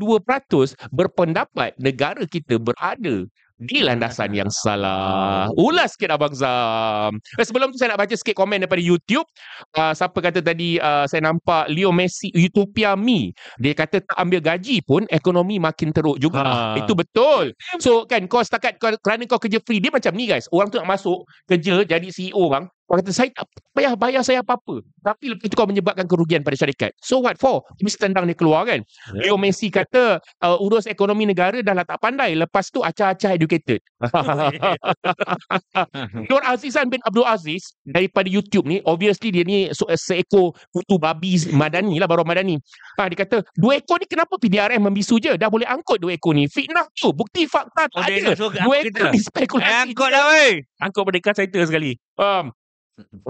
berpendapat negara kita berada di landasan yang salah. Ulas sikit Abang Zam. Eh, sebelum tu saya nak baca sikit komen daripada YouTube. Uh, siapa kata tadi uh, saya nampak Leo Messi Utopia Me. Dia kata tak ambil gaji pun ekonomi makin teruk juga. Ha. Itu betul. So kan kau setakat kau, kerana kau kerja free dia macam ni guys. Orang tu nak masuk kerja jadi CEO bang. Kau kata saya tak payah bayar saya apa-apa. Tapi lepas itu kau menyebabkan kerugian pada syarikat. So what for? Mesti tendang dia keluar kan. Ya. Leo Messi kata uh, urus ekonomi negara dah lah tak pandai. Lepas tu acah-acah educated. Nur Azizan bin Abdul Aziz daripada YouTube ni obviously dia ni so, seekor kutu babi madani lah baru madani. Ha, dia kata dua ekor ni kenapa PDRM membisu je? Dah boleh angkut dua ekor ni. Fitnah tu. Bukti fakta tak Oh, dia ada. nak suruh Dua ekor ni Eh, spekulasi. Angkut dah weh angkut Merdeka Center sekali Um,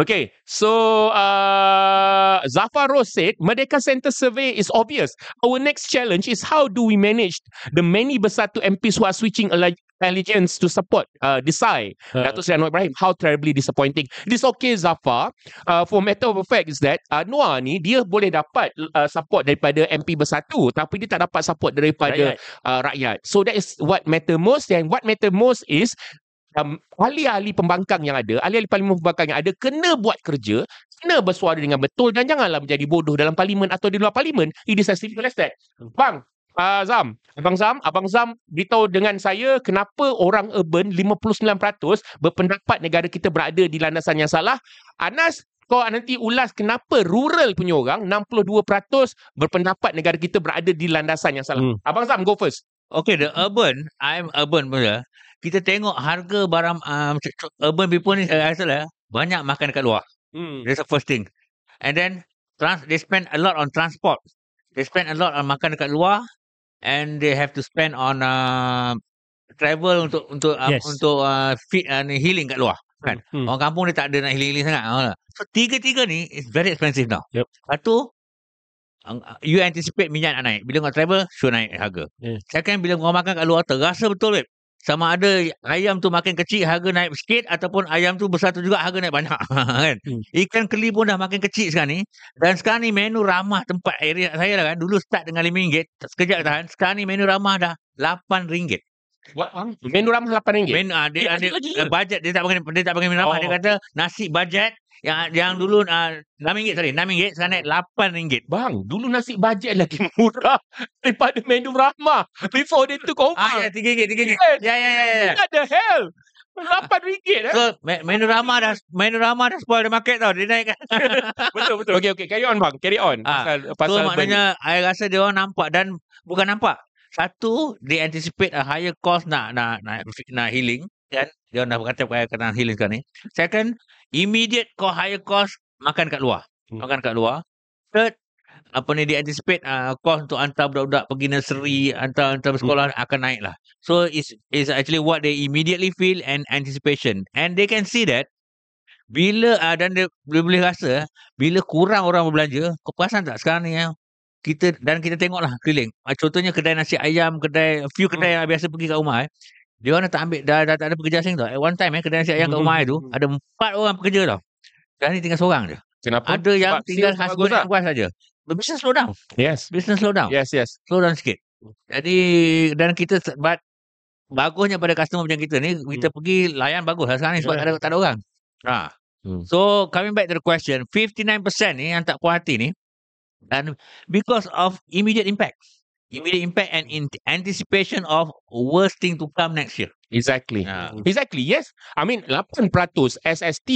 okay, so uh, Zafar Rose said, Merdeka Center survey is obvious. Our next challenge is how do we manage the many Bersatu MPs who are switching alle- allegiance to support uh, Desai, Ha. Datuk Seri Anwar Ibrahim. How terribly disappointing. This okay, Zafar. Uh, for matter of fact is that Anwar ni, dia boleh dapat uh, support daripada MP Bersatu, tapi dia tak dapat support daripada Rakyat. uh, rakyat. So that is what matter most and what matter most is um, ahli-ahli pembangkang yang ada, ahli-ahli parlimen pembangkang yang ada kena buat kerja, kena bersuara dengan betul dan janganlah menjadi bodoh dalam parlimen atau di luar parlimen. It is as simple as that. Bang, uh, Zam, Abang Zam, Abang Zam beritahu dengan saya kenapa orang urban 59% berpendapat negara kita berada di landasan yang salah. Anas, kau nanti ulas kenapa rural punya orang 62% berpendapat negara kita berada di landasan yang salah. Hmm. Abang Zam, go first. Okay the urban I'm urban pun Kita tengok harga barang um, c- Urban people ni Saya rasa lah Banyak makan dekat luar Hmm. That's the first thing And then trans, They spend a lot on transport They spend a lot on makan dekat luar And they have to spend on uh, Travel untuk untuk uh, Yes. untuk uh, fit, uh, ni, healing kat luar kan. Hmm. Orang kampung ni tak ada nak healing-healing sangat. Ha. So tiga-tiga ni is very expensive now. Yep. Satu you anticipate minyak nak naik. Bila kau travel, sure naik harga. Yeah. Second, bila kau makan kat luar, terasa betul weh. Sama ada ayam tu makin kecil, harga naik sikit ataupun ayam tu besar tu juga harga naik banyak. kan? Hmm. Ikan keli pun dah makin kecil sekarang ni. Dan sekarang ni menu ramah tempat area saya lah kan. Dulu start dengan RM5, sekejap tahan. Sekarang ni menu ramah dah RM8. What? Menu ramah RM8. Menu ah, dia, Eh, dia, ada lagi dia, ke? budget dia tak pakai dia tak pakai menu ramah. Dia Oh. kata nasi budget yang yang dulu uh, RM6 sorry, RM6 sekarang naik RM8. Bang, dulu nasi bajet lagi murah daripada menu ramah. Before they took over. Ah ya RM3, RM3. Yes. Ya ya ya ya. What the hell? RM8 eh? So me- menu ramah dah menu ramah dah spoil the market tau. Dia naikkan. betul betul. Okay okay, carry on bang, carry on. Ah, Pasal So pasal maknanya I rasa dia orang nampak dan bukan nampak. Satu, they anticipate a higher cost nak nak nak, nak healing kan. Dia dah berkata kena healing sekarang ni. Second, immediate cost higher cost makan kat luar. Hmm. Makan kat luar. Third, apa ni dia anticipate uh, cost untuk hantar budak-budak pergi nursery, hantar hantar sekolah akan naik lah. So it's it's actually what they immediately feel and anticipation. And they can see that bila uh, dan dia boleh, boleh rasa bila kurang orang berbelanja, kau perasan tak sekarang ni eh, kita dan kita tengoklah keliling. Contohnya kedai nasi ayam, kedai few kedai yang biasa pergi kat rumah eh. Dia orang dah tak ambil dah, dah tak ada pekerja asing tau. At one time eh kedai nasi ayam kat rumah tu Hmm. ada empat orang pekerja tau. Sekarang ni tinggal seorang je. Kenapa? Ada yang Sebab tinggal husband and wife saja. Business slow down. Yes. Business slow down. Yes, yes. Slow down sikit. Jadi dan kita but bagusnya pada customer macam kita ni kita pergi layan bagus lah sekarang ni sebab Yeah. tak ada tak ada orang. Ha. Hmm. So coming back to the question, 59% ni yang tak puas hati ni and because of immediate impact. Immediate impact and in anticipation of worst thing to come next year. Exactly. Ha. Exactly, yes. I mean 8% SST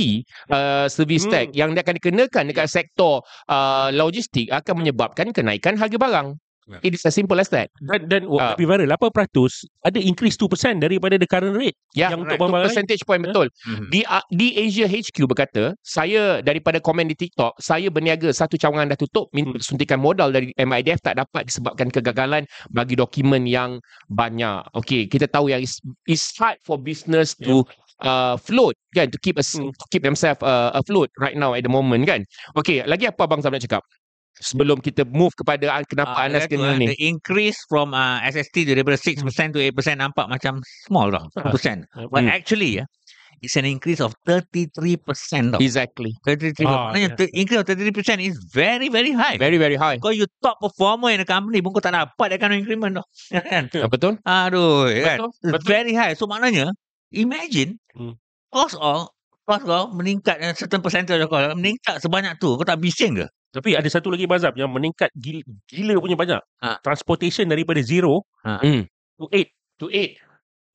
uh, service Hmm. tax yang akan dikenakan dekat sektor uh, logistik akan menyebabkan kenaikan harga barang. Ya. It is as simple as that. Dan, dan Ah. lebih viral 8% ada increase 2% daripada the current rate. Ya, Yang yang untuk barang lain? percentage point betul. Mhm. Di uh, di Asia HQ berkata, saya daripada komen di TikTok, saya berniaga satu cawangan dah tutup, minta Hmm. suntikan modal dari MIDF tak dapat disebabkan kegagalan bagi dokumen yang banyak. Okay, kita tahu yang it's, it's hard for business to uh, float kan to keep us Hmm. to keep themselves uh, afloat right now at the moment kan. Okay, lagi apa abang Sam nak cakap? Sebelum kita move kepada ah, kenapa Ah, Anas kena ah, ni. The increase from uh, SST tu daripada 6% to 8% nampak macam small tau. Ah. Percent. But Hmm. actually ya, it's an increase of 33% tau. Exactly. 33%. Ah, Maknanya the increase of 33% is very very high. Very very high. Kau you top performer in the company pun kau tak dapat that kind of increment tau. Kan? Ah, Betul? Aduh, kan? Betul. It's Betul. very high. So maknanya, imagine Hmm. cost of cost kau meningkat certain percentage kau meningkat sebanyak tu. Kau tak bising ke? Tapi ada satu lagi mazhab yang meningkat gila, gila punya banyak. Ah. Transportation daripada zero. Hmm. to eight. To eight.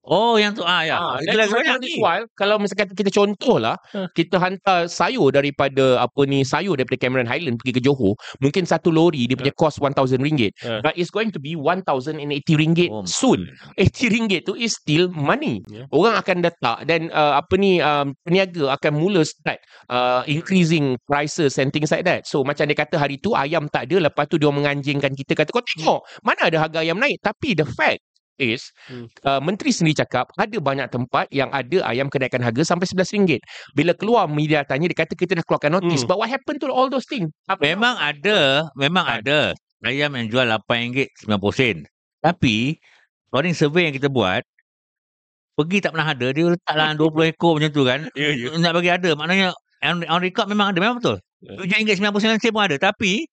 Oh, yang tu ah ya. Ah, Itu lagi banyak kalau misalkan kita contoh lah Huh. kita hantar sayur daripada apa ni sayur daripada Cameron Highland pergi ke Johor mungkin satu lori dia punya cost RM1000 Huh. but it's going to be RM1080 Oh, soon. RM80 tu is still money. Yeah. orang akan letak dan uh, apa ni um, peniaga akan mula start uh, increasing prices and things like that. So macam dia kata hari tu ayam tak ada lepas tu dia menganjingkan. Kita kata kau tengok mana ada harga ayam naik? Tapi the fact is Hmm. uh, menteri sendiri cakap ada banyak tempat yang ada ayam kenaikan harga sampai RM11 bila keluar media tanya dia kata kita dah keluarkan notis Hmm. but what happened to all those things Apa- Memang ada, memang Kan? ada ayam yang jual RM8.90. Tapi according survey yang kita buat pergi tak pernah ada, dia letak dalam 20 ekor macam tu kan. Ya, ya. Nak bagi ada, maknanya on, on record memang ada, memang betul. Ya. RM7.99 sen pun ada, tapi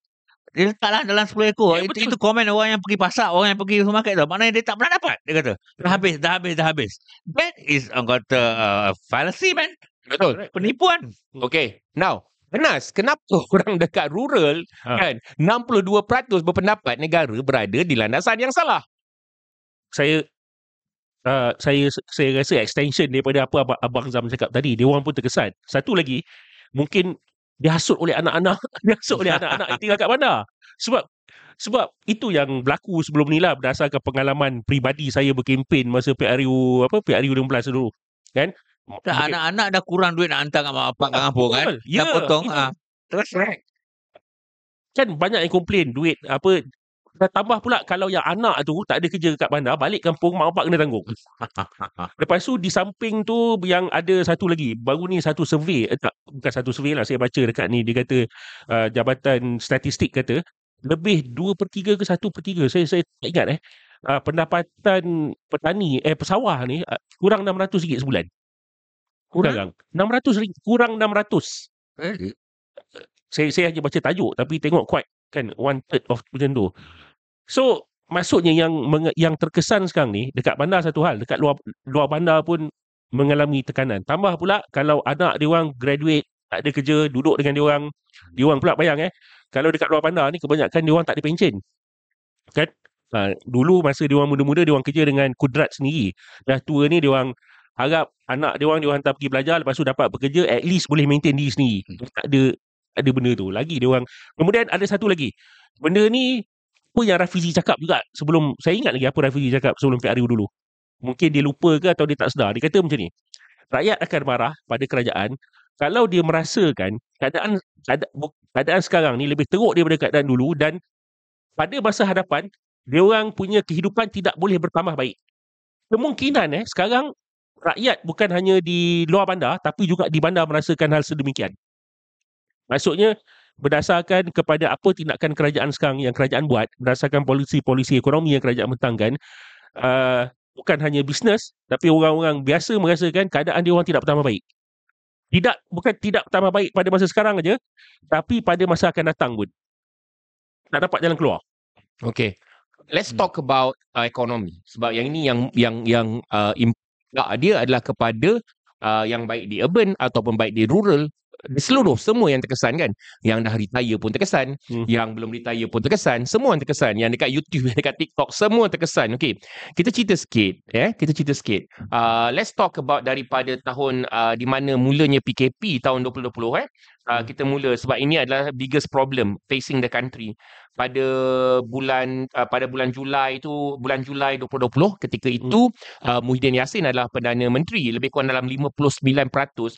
dia letaklah dalam 10 ekor. Ya, itu, betul. itu komen orang yang pergi pasar, orang yang pergi supermarket tu. Maknanya dia tak pernah dapat. Dia kata, dah habis, dah habis, dah habis. That is, orang kata, uh, fallacy man. betul Penipuan. Okay, now Anas, kenapa orang dekat rural Ha. kan 62% berpendapat negara berada di landasan yang salah? Saya uh, saya saya rasa extension daripada apa abang, abang Zam cakap tadi. Dia orang pun terkesan. Satu lagi, mungkin dihasut oleh anak-anak, dihasut oleh anak-anak yang tinggal kat bandar. Sebab sebab itu yang berlaku sebelum ni lah berdasarkan pengalaman peribadi saya berkempen masa PRU apa PRU 16 dulu. Kan? Anak-anak dah kurang duit nak hantar kat mak bapak kat kampung kan. Ya, Dah potong. Ah. Terus kan banyak yang komplain duit apa tambah pula kalau yang anak tu tak ada kerja kat bandar balik kampung mak bapak kena tanggung. Lepas tu di samping tu yang ada satu lagi baru ni satu survey eh, tak bukan satu survey lah saya baca dekat ni dia kata uh, jabatan statistik kata lebih 2 per 3 ke 1 per 3 saya saya tak ingat eh uh, pendapatan petani eh pesawah ni uh, kurang RM600 sebulan. Kurang? RM600 kurang 600. Eh? Saya saya hanya baca tajuk tapi tengok quite kan one third of macam tu. So maksudnya yang yang terkesan sekarang ni dekat bandar satu hal, dekat luar luar bandar pun mengalami tekanan. Tambah pula kalau anak dia orang graduate tak ada kerja, duduk dengan dia orang, dia orang pula bayang eh. Kalau dekat luar bandar ni kebanyakan dia orang tak ada pencen. Kan? Ha, dulu masa dia orang muda-muda dia orang kerja dengan kudrat sendiri. Dah tua ni dia orang harap anak dia orang dia orang hantar pergi belajar lepas tu dapat bekerja at least boleh maintain diri sendiri. Hmm. Tak ada ada benda tu. Lagi dia orang. Kemudian ada satu lagi. Benda ni apa yang Rafizi cakap juga sebelum saya ingat lagi apa Rafizi cakap sebelum PRU dulu. Mungkin dia lupa ke atau dia tak sedar. Dia kata macam ni. Rakyat akan marah pada kerajaan kalau dia merasakan keadaan keadaan sekarang ni lebih teruk daripada keadaan dulu dan pada masa hadapan dia orang punya kehidupan tidak boleh bertambah baik. Kemungkinan eh sekarang rakyat bukan hanya di luar bandar tapi juga di bandar merasakan hal sedemikian. Maksudnya berdasarkan kepada apa tindakan kerajaan sekarang yang kerajaan buat berdasarkan polisi-polisi ekonomi yang kerajaan bentangkan uh, bukan hanya bisnes tapi orang-orang biasa merasakan keadaan dia orang tidak bertambah baik. Tidak bukan tidak bertambah baik pada masa sekarang aja tapi pada masa akan datang pun. Tak dapat jalan keluar. Okay. Let's hmm. talk about uh, ekonomi sebab yang ini yang yang yang uh, impak dia adalah kepada uh, yang baik di urban ataupun baik di rural seluruh semua yang terkesan kan? Yang dah retire pun terkesan hmm. yang belum retire pun terkesan semua yang terkesan. Yang dekat YouTube yang dekat TikTok semua terkesan. Okey kita cerita sikit ya? Eh? kita cerita sikit. Uh, let's talk about daripada tahun uh, di mana mulanya PKP tahun 2020 eh uh, kita mula sebab ini adalah biggest problem facing the country. Pada bulan uh, pada bulan Julai itu bulan Julai 2020 ketika hmm. itu uh, Muhyiddin Yassin adalah perdana menteri lebih kurang dalam 59%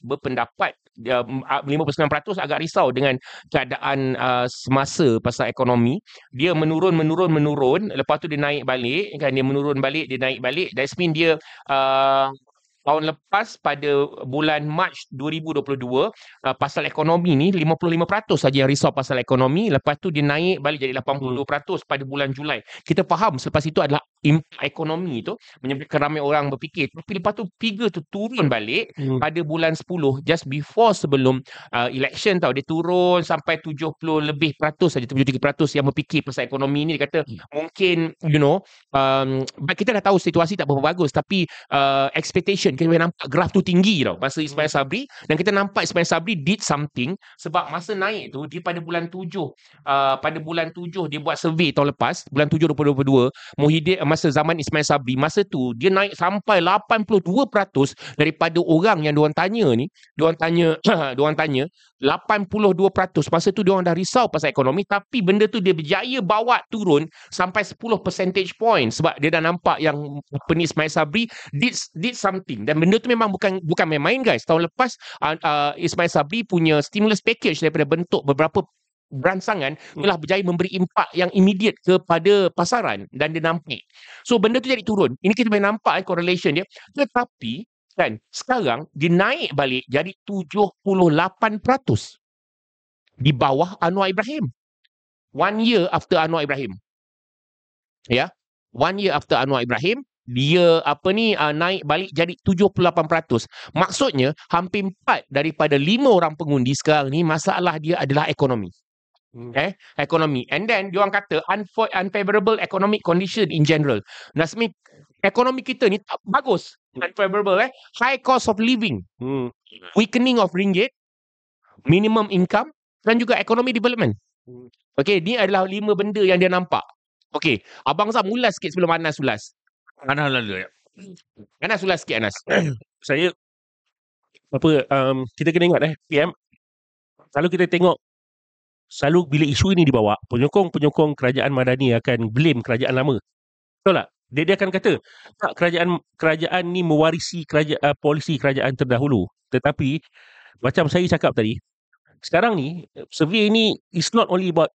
berpendapat uh, 59% agak risau dengan keadaan uh, semasa pasal ekonomi. Dia menurun menurun menurun lepas tu dia naik balik kan dia menurun balik dia naik balik. That mean dia uh, tahun lepas pada bulan Mac 2022 uh, pasal ekonomi ni 55% saja yang risau pasal ekonomi. Lepas tu dia naik balik jadi 82% pada bulan Julai. Kita faham selepas itu adalah impak ekonomi tu menyebabkan ramai orang berfikir tapi lepas tu figure tu turun balik hmm. pada bulan 10 just before sebelum uh, election tau dia turun sampai 70 lebih peratus saja 73% yang berfikir pasal ekonomi ni dia kata hmm. mungkin you know um, kita dah tahu situasi tak berapa bagus tapi uh, expectation kita boleh nampak graf tu tinggi tau masa Ismail hmm. Sabri dan kita nampak Ismail Sabri did something sebab masa naik tu dia pada bulan 7 uh, pada bulan 7 dia buat survey tahun lepas bulan 7 2022 Muhyiddin uh, masa zaman Ismail Sabri masa tu dia naik sampai 82% daripada orang yang diorang tanya ni. Diorang tanya diorang tanya 82% masa tu diorang dah risau pasal ekonomi tapi benda tu dia berjaya bawa turun sampai 10 percentage point sebab dia dah nampak yang penis Ismail Sabri did did something. Dan benda tu memang bukan bukan main-main guys. Tahun lepas uh, uh, Ismail Sabri punya stimulus package daripada bentuk beberapa beransangan hmm. telah berjaya memberi impak yang immediate kepada pasaran dan dia nampak so benda tu jadi turun ini kita boleh nampak eh, correlation dia tetapi kan sekarang dia naik balik jadi 78% di bawah Anwar Ibrahim one year after Anwar Ibrahim ya yeah? one year after Anwar Ibrahim dia apa ni uh, naik balik jadi 78%. Maksudnya hampir 4 daripada 5 orang pengundi sekarang ni masalah dia adalah ekonomi. Eh, ekonomi. And then dia orang kata unfa- unfavorable economic condition in general. Nasmi ekonomi kita ni tak bagus. Unfavorable eh. High cost of living. Hmm. Weakening of ringgit, minimum income dan juga economy development. Hmm. Okay, ni adalah lima benda yang dia nampak. Okay, Abang Zam ulas sikit sebelum Anas ulas. Anas lalu ya. Anas ulas sikit Anas. Saya apa um, kita kena ingat eh PM kalau kita tengok selalu bila isu ini dibawa penyokong-penyokong kerajaan Madani akan blame kerajaan lama. Betul tak? Dia, dia akan kata tak kerajaan kerajaan ni mewarisi kerajaan uh, polisi kerajaan terdahulu. Tetapi macam saya cakap tadi sekarang ni survey ini is not only about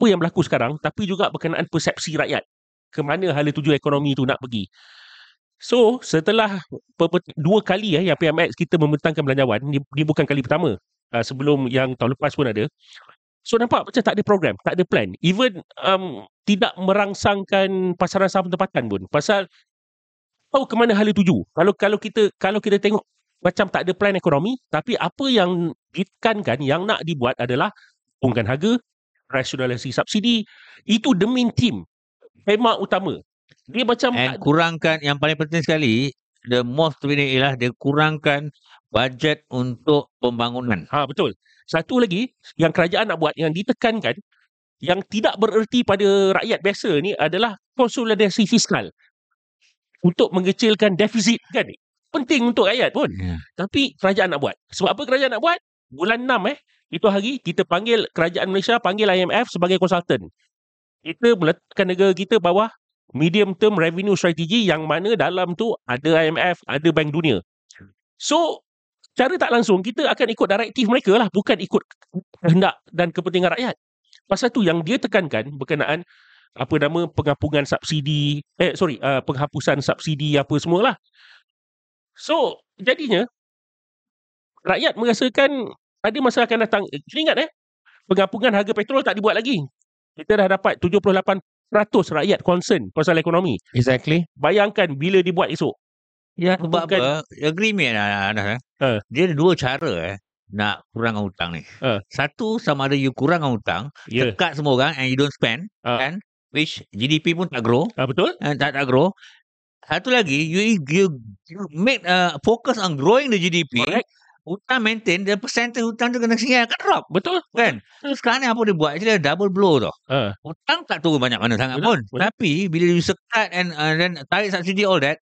apa yang berlaku sekarang tapi juga berkenaan persepsi rakyat ke mana hala tuju ekonomi tu nak pergi. So, setelah dua kali eh, yang PMX kita membentangkan belanjawan, ni, ni bukan kali pertama. Uh, sebelum yang tahun lepas pun ada. So nampak macam tak ada program, tak ada plan. Even um, tidak merangsangkan pasaran saham tempatan pun. Pasal tahu ke mana hala tuju. Kalau kalau kita kalau kita tengok macam tak ada plan ekonomi, tapi apa yang ditekankan yang nak dibuat adalah turunkan harga, rasionalisasi subsidi. Itu the main team. Tema utama. Dia macam And kurangkan yang paling penting sekali the most ini ialah dia kurangkan bajet untuk pembangunan. Ha betul. Satu lagi yang kerajaan nak buat yang ditekankan yang tidak bererti pada rakyat biasa ni adalah konsolidasi fiskal. Untuk mengecilkan defisit kan penting untuk rakyat pun. Yeah. tapi kerajaan nak buat. Sebab apa kerajaan nak buat? Bulan 6 eh itu hari kita panggil kerajaan Malaysia panggil IMF sebagai konsultan. Kita meletakkan negara kita bawah medium term revenue strategy yang mana dalam tu ada IMF ada Bank Dunia. So cara tak langsung kita akan ikut direktif mereka lah bukan ikut kehendak dan kepentingan rakyat. Pasal tu yang dia tekankan berkenaan apa nama penghapusan subsidi eh sorry uh, penghapusan subsidi apa semualah. So jadinya rakyat merasakan ada masa akan datang. Eh, kita ingat eh penghapusan harga petrol tak dibuat lagi. Kita dah dapat 78% rakyat concern pasal ekonomi. Exactly. bayangkan bila dibuat esok Ya sebab Bukan- apa? Agreement lah Anas. Eh. Ha. Dia ada dua cara eh nak kurangkan hutang ni. Ha. Satu sama ada you kurangkan hutang, ya cut semua orang and you don't spend Ha. kan which GDP pun tak grow, ah, betul uh, tak tak grow. Satu lagi you you, you make uh, focus on growing the GDP. Correct. Hutang maintain the percentage hutang tu kena singgah akan drop betul kan. So sekarang ni apa dia buat? Actually double blow tau. ah Hutang tak turun banyak mana sangat Betul, pun. betul. Tapi bila you sekat and uh, then tarik subsidi all that,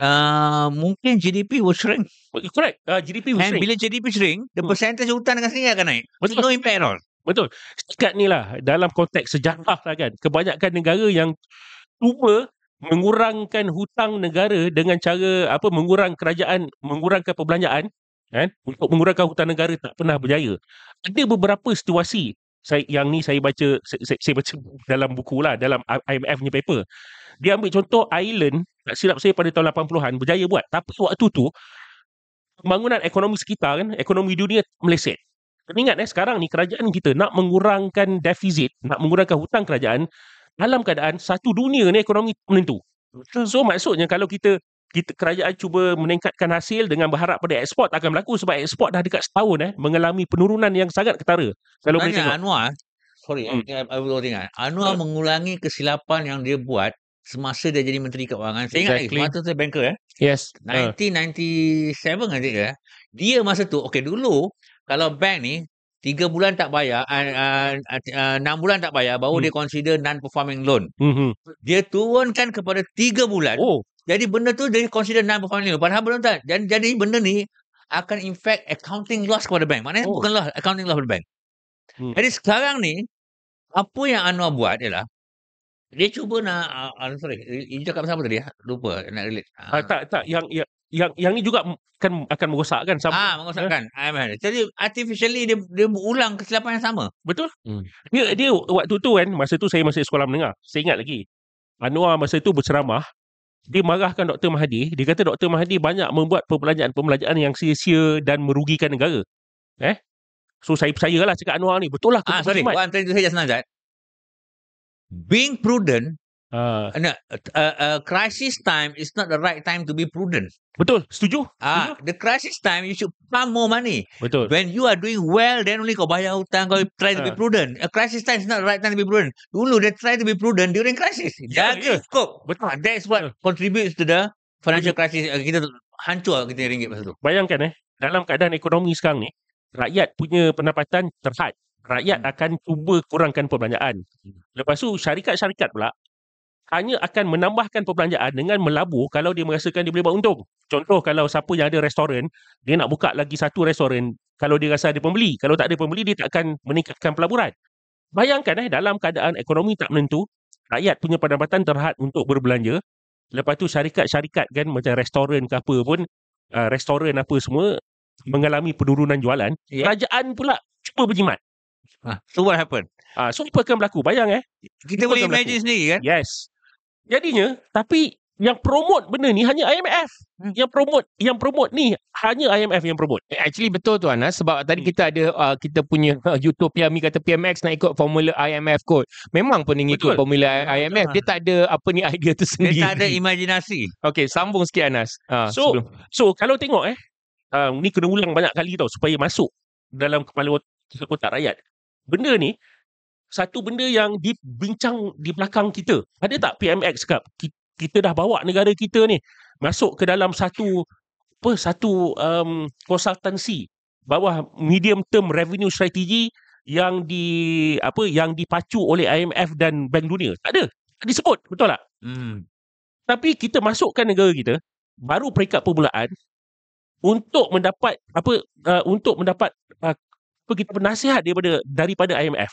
uh, mungkin GDP will shrink. correct ah, GDP will And shrink bila GDP shrink, the Hmm. percentage hutang dengan sendiri akan naik. Betul. No impact at all. Betul. Setakat ni lah dalam konteks sejarah lah kan. Kebanyakan negara yang cuba mengurangkan hutang negara dengan cara apa mengurang kerajaan, mengurangkan perbelanjaan kan untuk mengurangkan hutang negara tak pernah berjaya. Ada beberapa situasi saya yang ni saya baca saya, saya, saya baca dalam buku lah dalam IMF punya paper. Dia ambil contoh Ireland tak silap saya pada tahun 80-an berjaya buat. Tapi waktu tu pembangunan ekonomi sekitar kan, ekonomi dunia meleset. Kena ingat eh sekarang ni kerajaan kita nak mengurangkan defisit, nak mengurangkan hutang kerajaan dalam keadaan satu dunia ni ekonomi menentu. So maksudnya kalau kita kita kerajaan cuba meningkatkan hasil dengan berharap pada ekspor tak akan berlaku sebab ekspor dah dekat setahun eh mengalami penurunan yang sangat ketara. Kalau boleh Sebenarnya tengok. Anwar, sorry, Hmm. hmm. I, I will ingat. Anwar Hmm. mengulangi kesilapan yang dia buat semasa dia jadi Menteri Keuangan. Saya ingat Exactly. lagi, semasa saya banker eh. Yes. Ah. 1997 kan dia. Dia masa tu, okey dulu kalau bank ni tiga bulan tak bayar, uh, uh, uh, enam bulan tak bayar, baru Hmm. dia consider non-performing loan. Mhm. Dia turunkan kepada tiga bulan. Oh, Jadi benda tu dia consider non-performing loan. Padahal belum tak. Dan jadi benda ni akan impact accounting loss kepada bank. Maknanya Oh. bukan loss, accounting loss kepada bank. Hmm. Jadi sekarang ni, apa yang Anwar buat ialah, dia cuba nak, uh, uh, sorry, you cakap pasal apa tadi? ah? Lupa nak relate. ah, tak tak yang yang yang, yang ni juga kan akan merosakkan sama. Ah, mengosakkan. IMF. Jadi artificially dia dia ulang kesilapan yang sama. Betul? Hmm. Dia dia waktu tu kan masa tu saya masih sekolah menengah. Saya ingat lagi. Anwar masa tu berceramah dia marahkan Dr. Mahathir. Dia kata Dr. Mahathir banyak membuat perbelanjaan-perbelanjaan yang sia-sia dan merugikan negara. Eh? So saya percayalah cakap Anwar ni. Betul lah. Ah, sorry. khidmat. What I'm trying to say just now that being prudent, Ah, uh, uh, uh, crisis time is not the right time to be prudent. betul. Setuju? Ah, the crisis time you should pump more money. Betul. When you are doing well, then only kau bayar hutang, kau try to Ah. be prudent. A crisis time is not the right time to be prudent. Dulu they try to be prudent during crisis. Ya, Jaga ya. skop. Betul. Ah, That's what contributes to the financial crisis. Uh, Kita hancur kita ringgit masa tu. Bayangkan eh, dalam keadaan ekonomi sekarang ni, rakyat punya pendapatan terhad. Rakyat Hmm. akan cuba kurangkan perbelanjaan. Lepas tu syarikat-syarikat pula hanya akan menambahkan perbelanjaan dengan melabur kalau dia merasakan dia boleh buat untung. Contoh kalau siapa yang ada restoran, dia nak buka lagi satu restoran kalau dia rasa ada pembeli. Kalau tak ada pembeli, dia tak akan meningkatkan pelaburan. Bayangkan eh, dalam keadaan ekonomi tak menentu, rakyat punya pendapatan terhad untuk berbelanja. Lepas tu syarikat-syarikat kan macam restoran ke apa pun, uh, restoran apa semua mengalami penurunan jualan. Ya. Kerajaan pula cuba berjimat. Ah, so what happened? Uh, so apa akan berlaku? Bayang eh, Kita Itu boleh akan berlaku. imagine sendiri kan? Yes. Jadinya, tapi yang promote benda ni hanya IMF. Hmm. Yang promote yang promote ni hanya IMF yang promote. Eh, Actually betul tu Anas sebab tadi Hmm. kita ada uh, kita punya uh, Utopia Mi kata PMX nak ikut formula IMF kot. Memang pun dia ikut formula IMF. Dia tak ada apa ni idea tu Dia sendiri. tak ada imajinasi. Okey, sambung sikit Anas. Uh, So, So kalau tengok eh uh, ni kena ulang banyak kali tau supaya masuk dalam kepala ot- otak rakyat. Benda ni satu benda yang dibincang di belakang kita. Ada tak PMX cakap "Ki- kita dah bawa negara kita ni masuk ke dalam satu apa satu um, konsultansi bawah medium term revenue strategy yang di apa yang dipacu oleh IMF dan Bank Dunia. Tak ada. Tak disebut, betul tak? Hmm. Tapi kita masukkan negara kita baru peringkat permulaan untuk mendapat apa uh, untuk mendapat uh, kita penasihat daripada daripada IMF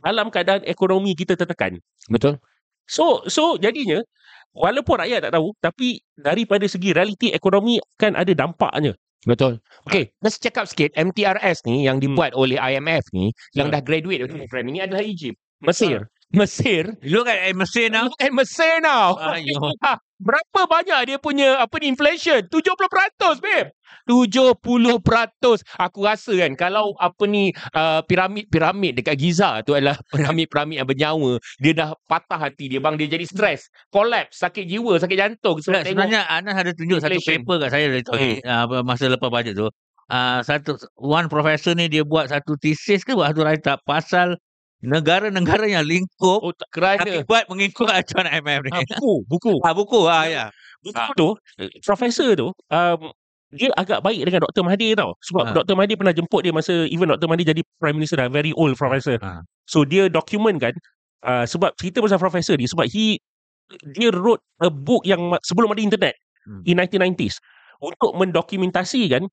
dalam keadaan ekonomi kita tertekan. betul. So so jadinya walaupun rakyat tak tahu tapi daripada segi realiti ekonomi kan ada dampaknya. Betul. Okey, let's check up sikit MTRS ni yang Hmm. dibuat oleh IMF ni yang Ya. dah graduate dari program ini adalah Egypt. Mesir. Mesir. Look at Mesir now. Look at Mesir now. Ayo. Berapa banyak dia punya apa ni inflation? 70% babe. 70%. Aku rasa kan kalau apa ni uh, piramid-piramid dekat Giza tu adalah piramid-piramid yang bernyawa, dia dah patah hati dia bang dia jadi stres, collapse, sakit jiwa, sakit jantung sebab Sebenarnya, tengok sebenarnya Anas ada tunjuk satu inflation. paper kat saya dari hmm. uh, masa lepas bajet tu. Uh, satu one professor ni dia buat satu thesis ke buat satu write up pasal negara-negara yang lingkup oh tak kerana mengikut acuan IMF ni. Ah, buku, buku. Ah buku ah ya. Buku tu profesor tu um, dia agak baik dengan Dr. Mahathir tau. Sebab Ha. Dr. Mahathir pernah jemput dia masa even Dr. Mahathir jadi prime minister dah very old professor. Ha. So dia document kan uh, sebab cerita pasal profesor ni sebab he dia wrote a book yang sebelum ada internet Hmm. in 1990s untuk mendokumentasikan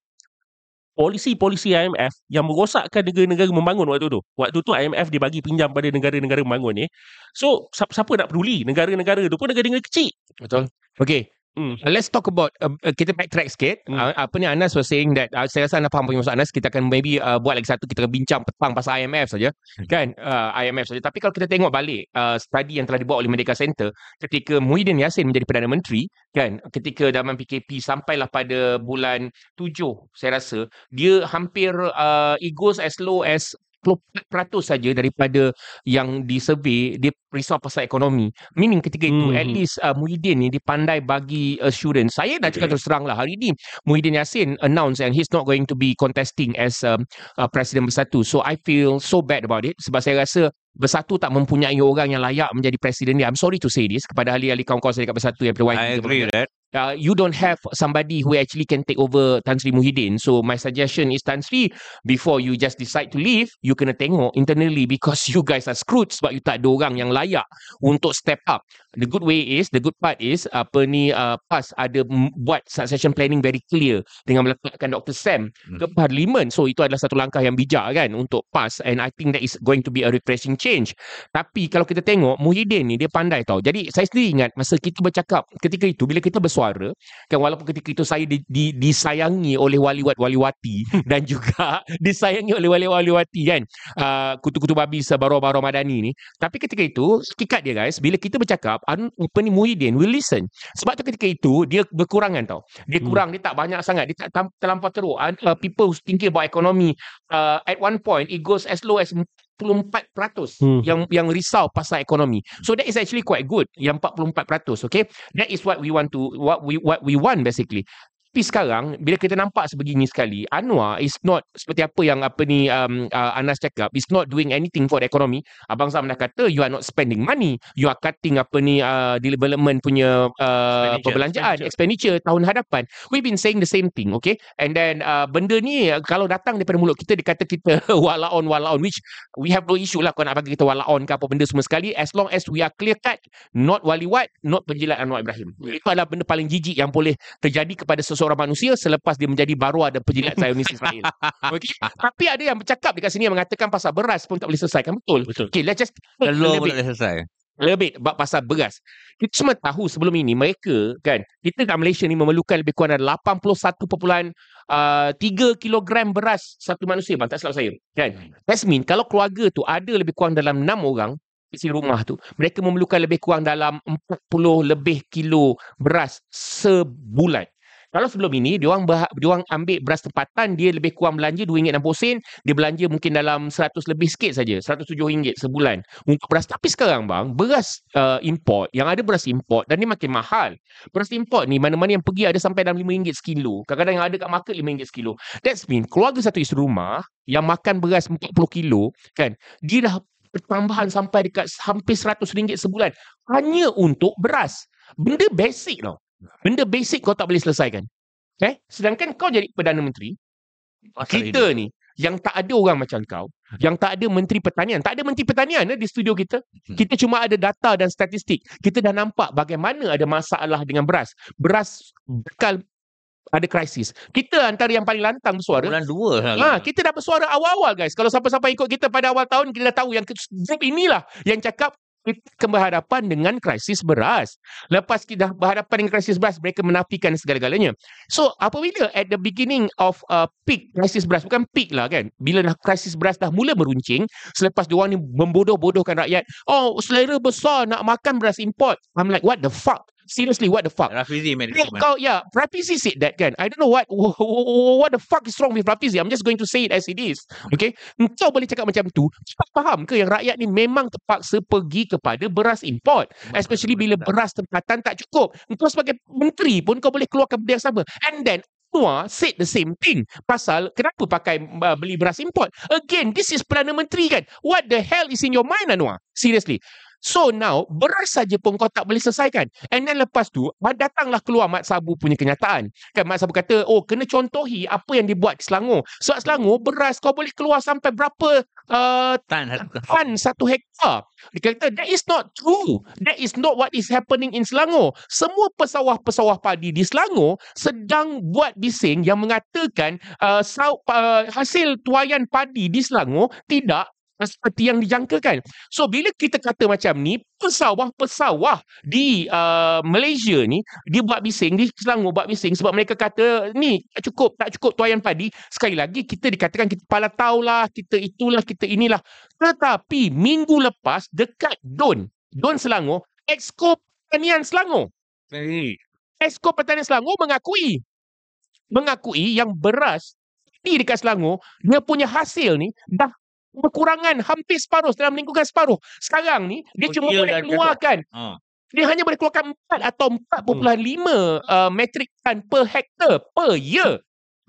polisi-polisi IMF yang merosakkan negara-negara membangun waktu tu. Waktu tu IMF dia bagi pinjam pada negara-negara membangun ni. So siapa, siapa nak peduli negara-negara tu pun negara-negara kecil. betul. Okay, Uh, let's talk about uh, uh, kita backtrack sikit. Hmm. Uh, apa ni Anas was saying that uh, saya rasa anda faham apa maksud Anas. Kita akan maybe uh, buat lagi satu kita akan bincang petang pasal IMF saja. Kan? Uh, IMF saja. Tapi kalau kita tengok balik uh, study yang telah dibuat oleh Merdeka Center ketika Muhyiddin Yassin menjadi Perdana Menteri kan ketika zaman PKP sampailah pada bulan 7 saya rasa dia hampir uh, it goes as low as 24% saja daripada yang disurvey dia risau pasal ekonomi. Meaning ketika itu Hmm. at least uh, Muhyiddin ni dia pandai bagi assurance. Saya dah cakap terus terang lah hari ni Muhyiddin Yassin announce and he's not going to be contesting as um, uh, Presiden Bersatu. So I feel so bad about it sebab saya rasa Bersatu tak mempunyai orang yang layak menjadi presiden dia. I'm sorry to say this kepada ahli-ahli kawan-kawan saya dekat Bersatu yang pada I agree that. Uh, you don't have somebody who actually can take over Tan Sri Muhyiddin. So my suggestion is Tan Sri, before you just decide to leave, you kena tengok internally because you guys are screwed sebab you tak ada orang yang layak untuk step up. The good way is, the good part is, apa ni, uh, PAS ada buat succession planning very clear dengan meletakkan Dr. Sam ke parlimen. So itu adalah satu langkah yang bijak kan untuk PAS and I think that is going to be a refreshing change. Tapi kalau kita tengok Muhyiddin ni dia pandai tau. Jadi saya sendiri ingat masa kita bercakap ketika itu bila kita bersuara kan walaupun ketika itu saya di, di, disayangi oleh waliwat waliwati dan juga disayangi oleh waliwat waliwati kan uh, kutu-kutu babi sebaro-baro madani ni. Tapi ketika itu hakikat dia guys bila kita bercakap apa ni Muhyiddin will listen. Sebab tu ketika itu dia berkurangan tau. Dia Hmm. kurang dia tak banyak sangat dia tak terlampau teruk. Uh, people who's thinking about economy uh, at one point it goes as low as 44% Hmm. yang yang risau pasal ekonomi. So that is actually quite good yang 44%, okay? That is what we want to what we what we want basically. Tapi sekarang bila kita nampak sebegini sekali, Anwar is not seperti apa yang apa ni um, uh, Anas cakap, is not doing anything for the economy. Abang Sam dah kata you are not spending money, you are cutting apa ni uh, development punya uh, Expenditure, perbelanjaan, expenditure. tahun hadapan. We've been saying the same thing, okay? And then uh, benda ni uh, kalau datang daripada mulut kita dia kata kita walaon walaon which we have no issue lah kau nak bagi kita walaon ke apa benda semua sekali as long as we are clear cut not waliwat not penjilat Anwar Ibrahim itu adalah benda paling jijik yang boleh terjadi kepada seseorang manusia selepas dia menjadi baru ada penjilat Zionis Israel okay? tapi ada yang bercakap dekat sini yang mengatakan pasal beras pun tak boleh selesaikan betul Betul. okay let's just Telur pun tak boleh selesai. lebih bab pasal beras. Kita semua tahu sebelum ini mereka kan kita kat Malaysia ni memerlukan lebih kurang dalam 81.3 uh, kilogram beras satu manusia bang tak silap saya kan. That's mean kalau keluarga tu ada lebih kurang dalam 6 orang isi rumah tu mereka memerlukan lebih kurang dalam 40 lebih kilo beras sebulan. Kalau sebelum ini dia orang dia orang ambil beras tempatan dia lebih kurang belanja RM2.60 dia belanja mungkin dalam 100 lebih sikit saja RM107 sebulan. Untuk beras tapi sekarang bang beras uh, import yang ada beras import dan dia makin mahal. Beras import ni mana-mana yang pergi ada sampai dalam RM5 sekilo. Kadang-kadang yang ada kat market RM5 sekilo. That's mean keluarga satu isi rumah yang makan beras 40 kilo kan dia dah pertambahan sampai dekat hampir RM100 sebulan hanya untuk beras. Benda basic tau Benda basic kau tak boleh selesaikan. Eh? Sedangkan kau jadi Perdana Menteri, Pasal kita ini. ni yang tak ada orang macam kau, yang tak ada Menteri Pertanian, tak ada Menteri Pertanian eh, di studio kita. Hmm. Kita cuma ada data dan statistik. Kita dah nampak bagaimana ada masalah dengan beras. Beras bakal ada krisis. Kita antara yang paling lantang bersuara. Bulan dua. Ha, kita dah bersuara awal-awal guys. Kalau siapa-siapa ikut kita pada awal tahun, kita dah tahu yang group inilah yang cakap kita berhadapan dengan krisis beras. Lepas kita dah berhadapan dengan krisis beras, mereka menafikan segala-galanya. So, apabila at the beginning of uh, peak krisis beras, bukan peak lah kan, bila dah krisis beras dah mula meruncing, selepas diorang ni membodoh-bodohkan rakyat, oh, selera besar nak makan beras import. I'm like, what the fuck? Seriously, what the fuck? Rafizi made it. Kau, yeah, Rafizi said that kan. I don't know what what the fuck is wrong with Rafizi. I'm just going to say it as it is. Okay? Kau boleh cakap macam tu. Kau faham ke yang rakyat ni memang terpaksa pergi kepada beras import. Especially bila beras tempatan tak cukup. Kau sebagai menteri pun kau boleh keluarkan benda yang sama. And then, Anwar said the same thing. Pasal kenapa pakai uh, beli beras import? Again, this is Perdana Menteri kan. What the hell is in your mind Anwar? Seriously. So now, beras saja pun kau tak boleh selesaikan. And then lepas tu, datanglah keluar Mat Sabu punya kenyataan. Kan Mat Sabu kata, oh kena contohi apa yang dibuat di Selangor. Sebab Selangor, beras kau boleh keluar sampai berapa uh, tan, tan satu hektar. Dia kata, that is not true. That is not what is happening in Selangor. Semua pesawah-pesawah padi di Selangor sedang buat bising yang mengatakan uh, uh, hasil tuayan padi di Selangor tidak seperti yang dijangkakan. So bila kita kata macam ni, pesawah-pesawah di uh, Malaysia ni dia buat bising, di Selangor buat bising sebab mereka kata ni tak cukup, tak cukup tuayan padi. Sekali lagi kita dikatakan kita pala taulah, kita itulah, kita inilah. Tetapi minggu lepas dekat Don, Don Selangor, Exco Pertanian Selangor. Exco Pertanian Selangor mengakui mengakui yang beras di dekat Selangor, dia punya hasil ni dah kekurangan hampir separuh dalam lingkungan separuh. Sekarang ni dia oh, cuma boleh keluarkan ha. dia hanya boleh keluarkan 4 atau 4.5 hmm. uh, metrik tan per hektar per year.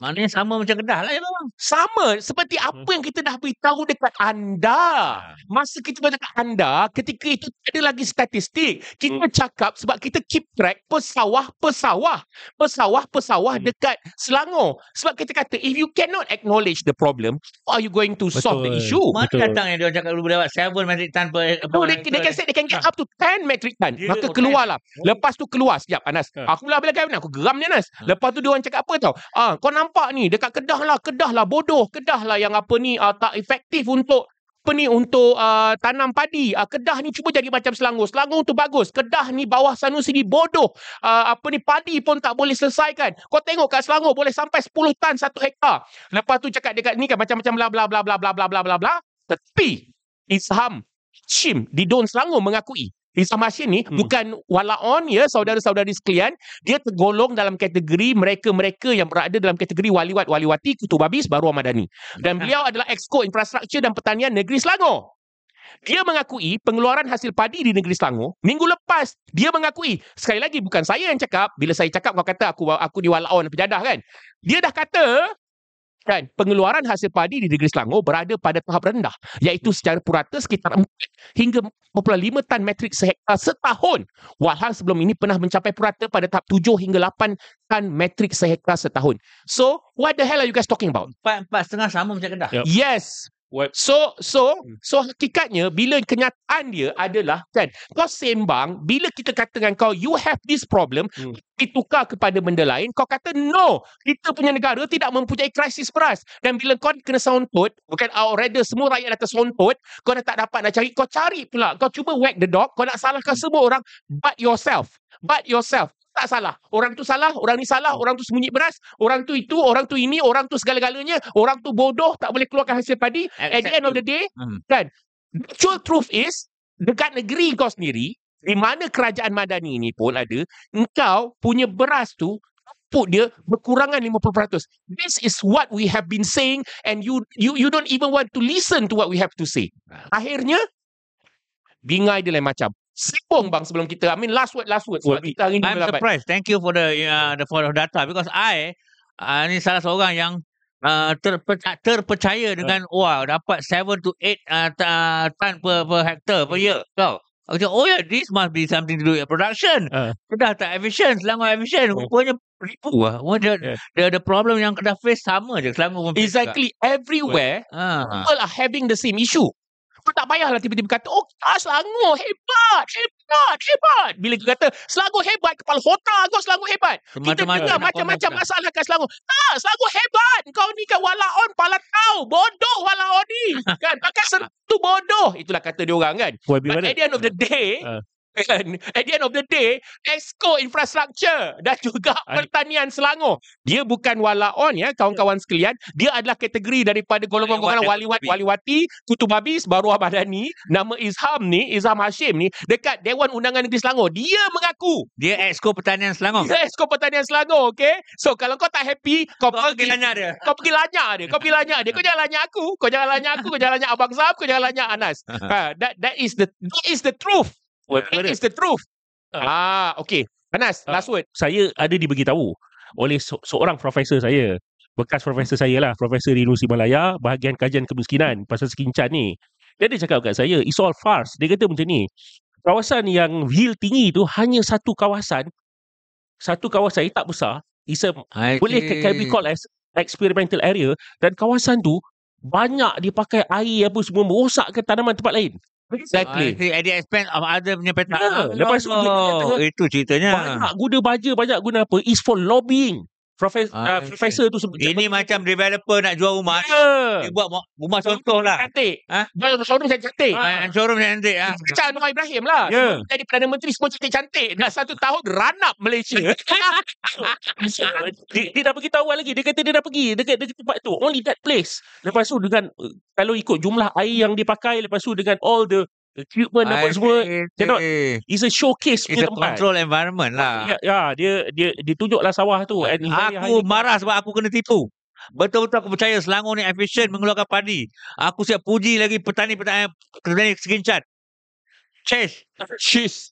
Maknanya sama macam Kedah lah ya bang. Sama seperti apa hmm. yang kita dah beritahu dekat anda. Ha. Masa kita beritahu dekat anda, ketika itu tak ada lagi statistik. Kita hmm. cakap sebab kita keep track pesawah-pesawah. Pesawah-pesawah hmm. dekat Selangor. Sebab kita kata, if you cannot acknowledge the problem, how are you going to Betul. solve the issue? Mana Betul. datang yang dia cakap boleh dapat 7 metric ton per... No, they, they, can say they can get ha. up to 10 metric ton. Yeah, Maka okay. keluarlah. Lepas tu keluar. Sekejap, Anas. Ha. Aku lah bila kau Aku geram ni, Anas. Lepas tu dia orang cakap apa tau? Ah, kau nampak nampak ni dekat Kedah lah, Kedah lah bodoh, Kedah lah yang apa ni uh, tak efektif untuk apa ni untuk uh, tanam padi. Uh, Kedah ni cuba jadi macam Selangor. Selangor tu bagus. Kedah ni bawah Sanusi ni bodoh. Uh, apa ni padi pun tak boleh selesaikan. Kau tengok kat Selangor boleh sampai 10 tan satu hektar. Lepas tu cakap dekat ni kan macam-macam bla bla bla bla bla bla bla bla bla. Tapi Isham Shim di Don Selangor mengakui Isam Hashim ni hmm. bukan walaon ya saudara-saudari sekalian. Dia tergolong dalam kategori mereka-mereka yang berada dalam kategori waliwat waliwati kutu babis baru Ramadhani dan beliau adalah exco infrastruktur dan pertanian negeri Selangor. Dia mengakui pengeluaran hasil padi di negeri Selangor minggu lepas dia mengakui sekali lagi bukan saya yang cakap. Bila saya cakap kau kata aku aku di walaon pejadah kan? Dia dah kata kan? Pengeluaran hasil padi di negeri Selangor berada pada tahap rendah iaitu secara purata sekitar 4 hingga 4.5 tan metrik sehektar setahun. Walhal sebelum ini pernah mencapai purata pada tahap 7 hingga 8 tan metrik sehektar setahun. So what the hell are you guys talking about? 4 setengah sama macam Kedah? Yep. yes What? So so hmm. so hakikatnya bila kenyataan dia adalah kan kau sembang bila kita katakan kau you have this problem hmm. ditukar kepada benda lain kau kata no kita punya negara tidak mempunyai krisis beras dan bila kau kena sontut bukan or rather semua rakyat dah tersontot kau dah tak dapat nak cari kau cari pula kau cuba whack the dog kau nak salahkan hmm. semua orang but yourself but yourself tak salah. Orang tu salah, orang ni salah, orang tu sembunyi beras, orang tu itu, orang tu ini, orang tu segala-galanya, orang tu bodoh, tak boleh keluarkan hasil padi. At the end of the day, hmm. kan? The actual truth is, dekat negeri kau sendiri, di mana kerajaan madani ni pun ada, engkau punya beras tu output dia berkurangan 50%. This is what we have been saying and you you you don't even want to listen to what we have to say. Akhirnya bingai dia lain macam. Sipong bang sebelum kita. I mean last word last word. Sebab kita hari ni I'm surprised. Thank you for the uh, the for the data because I uh, ni salah seorang yang uh, terpercaya, terpercaya dengan wah dapat 7 to 8 uh, tan per, per hectare per year. Kau. Aku cakap, oh yeah, this must be something to do with production. Ah. Kedah tak efficient, Selangor efficient. Hmm. Rupanya ribu lah. Oh, the, Yeah. the, the problem yang Kedah face sama je. Selangor pun face juga. Exactly everywhere Ah. people are having the same issue. Kau tak payahlah tiba-tiba kata, oh kita Selangor hebat, hebat, hebat. Bila kita kata Selangor hebat, kepala otak kau Selangor hebat. Kita dengar macam-macam komen masalah kat Selangor. Tak, Selangor hebat. Kau ni kan walaon, pala tahu. Bodoh walaon ni. kan? Pakai sentuh bodoh. Itulah kata dia orang kan. But at the end of the day, Ah. kan, at the end of the day, Exco Infrastructure dan juga Ah. Pertanian Selangor. Dia bukan walaon ya, kawan-kawan sekalian. Dia adalah kategori daripada golongan-golongan waliwat, waliwati, kutub habis, baruah badani. Nama Izham ni, Izham Hashim ni, dekat Dewan Undangan Negeri Selangor. Dia mengaku. Dia exco pertanian Selangor. Dia Exco Pertanian Selangor, okay? So, kalau kau tak happy, kau Kau pergi nanya dia. kau pergi lanyak dia. Kau pergi lanyak dia. Kau jangan lanyak aku. Kau jangan lanyak aku. Kau jangan lanyak Abang Zab. Kau jangan lanyak Anas. ha, that, that is the that is the truth. That mana? is the truth. Ah, okay. Anas, Ah. last word. saya ada diberitahu oleh se- seorang profesor saya bekas profesor saya lah profesor di Universiti Malaya bahagian kajian kemiskinan pasal skincan ni dia ada cakap kat saya it's all farce dia kata macam ni kawasan yang yield tinggi tu hanya satu kawasan satu kawasan yang tak besar is a, I boleh can be called as experimental area dan kawasan tu banyak dipakai air apa semua merosakkan tanaman tempat lain Exactly. See. At the expense of other punya petak. Ya, lepas tu oh, itu ceritanya. banyak guna baja banyak guna apa is for lobbying Profes, Ah, uh, profesor tu sebut Ini macam developer nak jual rumah. ya. Dia buat rumah contoh lah. Cantik. Ha? Jual showroom yang cantik. Ah, showroom yang nanti. Ah. Macam Anwar Ibrahim lah. Ya. Sebelum Jadi Perdana Menteri semua cantik-cantik. Dah satu tahun ranap Malaysia. dia, dia dah pergi awal lagi. Dia kata dia dah pergi dekat, dekat tempat tu. Only that place. Lepas tu dengan kalau ikut jumlah air yang dipakai, lepas tu dengan all the equipment apa I semua, see. cannot- it's a showcase It's punya a tempat. control environment lah. Ya, ya, dia dia dia tunjuklah sawah tu. And Aku highly- marah sebab aku kena tipu. Betul-betul aku percaya Selangor ni efisien mengeluarkan padi. Aku siap puji lagi petani-petani petani sekincat. Chase. Cheese.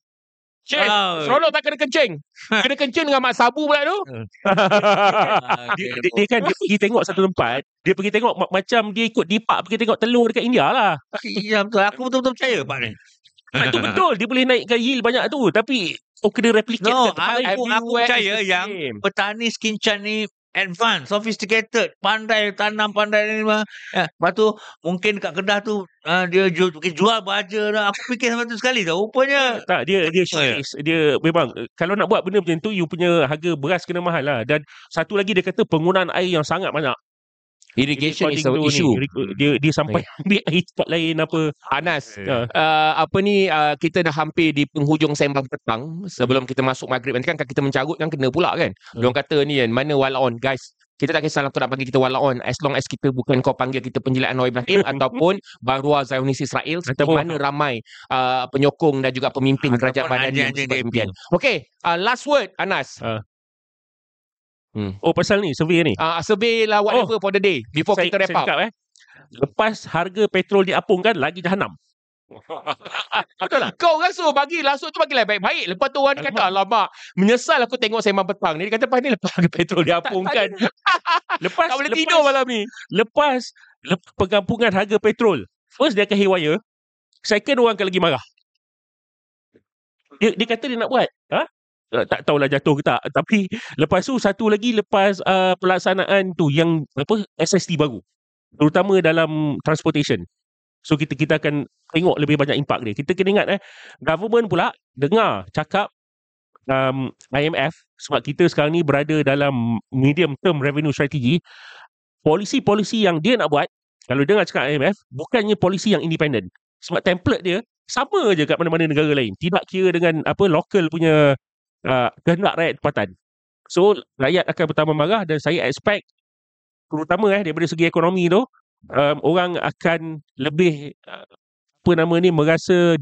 Cheese. Oh. Seronok tak kena kencing. Kena kencing dengan mak sabu pula tu. Ah, dia, dia, dia kan dia pergi tengok satu tempat, dia pergi tengok ma- macam dia ikut dipak pergi tengok telur dekat India lah. Ya betul. Aku betul-betul percaya Pak ni. Itu betul, dia boleh naikkan yield banyak tu. Tapi kau kena replicate No, aku, aku percaya yang petani skincan ni advance, sophisticated, pandai tanam, pandai ni mah. Ya, lepas tu mungkin kat Kedah tu uh, dia jual, jual baja lah. Aku fikir sampai tu sekali tau. Rupanya Tak, dia dia Oh, ya. Dia memang kalau nak buat benda macam tu you punya harga beras kena mahal lah dan satu lagi dia kata penggunaan air yang sangat banyak. Irrigation is an issue. Ni, dia dia sampai ambil air tempat lain apa. Anas, Ya. uh, apa ni uh, kita dah hampir di penghujung sembang petang sebelum kita masuk maghrib nanti kan kan kita mencarut kan kena pula kan. Hmm. Diorang kata ni kan mana walaon guys. Kita tak kisah kau nak panggil kita walaon as long as kita bukan kau panggil kita penjilat Anwar Ibrahim ataupun Barua Zionis Israel seperti Ataupun- mana ramai uh, penyokong dan juga pemimpin kerajaan Madani yang impian. Okay, uh, last word Anas. Oh pasal ni survey ni. Uh, survey lah whatever for the day before saya, kita wrap up. cakap eh. Lepas harga petrol diapungkan lagi jahanam. Betul lah. Kau orang suruh bagi langsung tu bagilah baik-baik. Lepas tu orang ni kata, alamak, menyesal aku tengok sembang petang ni. Dia kata, pas ni lepas harga petrol diapungkan. Lepas tak boleh lepas, tidur malam ni. Lepas lep, pengampungan harga petrol. First dia akan haywire. Second orang akan lagi marah. Dia, dia kata dia nak buat. Ha? Uh, tak tahulah jatuh ke tak. Tapi lepas tu satu lagi lepas uh, pelaksanaan tu yang apa SST baru. Terutama dalam transportation. So kita kita akan tengok lebih banyak impak dia. Kita kena ingat eh government pula dengar cakap um, IMF sebab kita sekarang ni berada dalam medium term revenue strategy polisi-polisi yang dia nak buat kalau dengar cakap IMF bukannya polisi yang independen sebab template dia sama je kat mana-mana negara lain tidak kira dengan apa local punya uh, kehendak rakyat tempatan so rakyat akan bertambah marah dan saya expect terutama eh daripada segi ekonomi tu um, orang akan lebih uh, apa nama ni merasa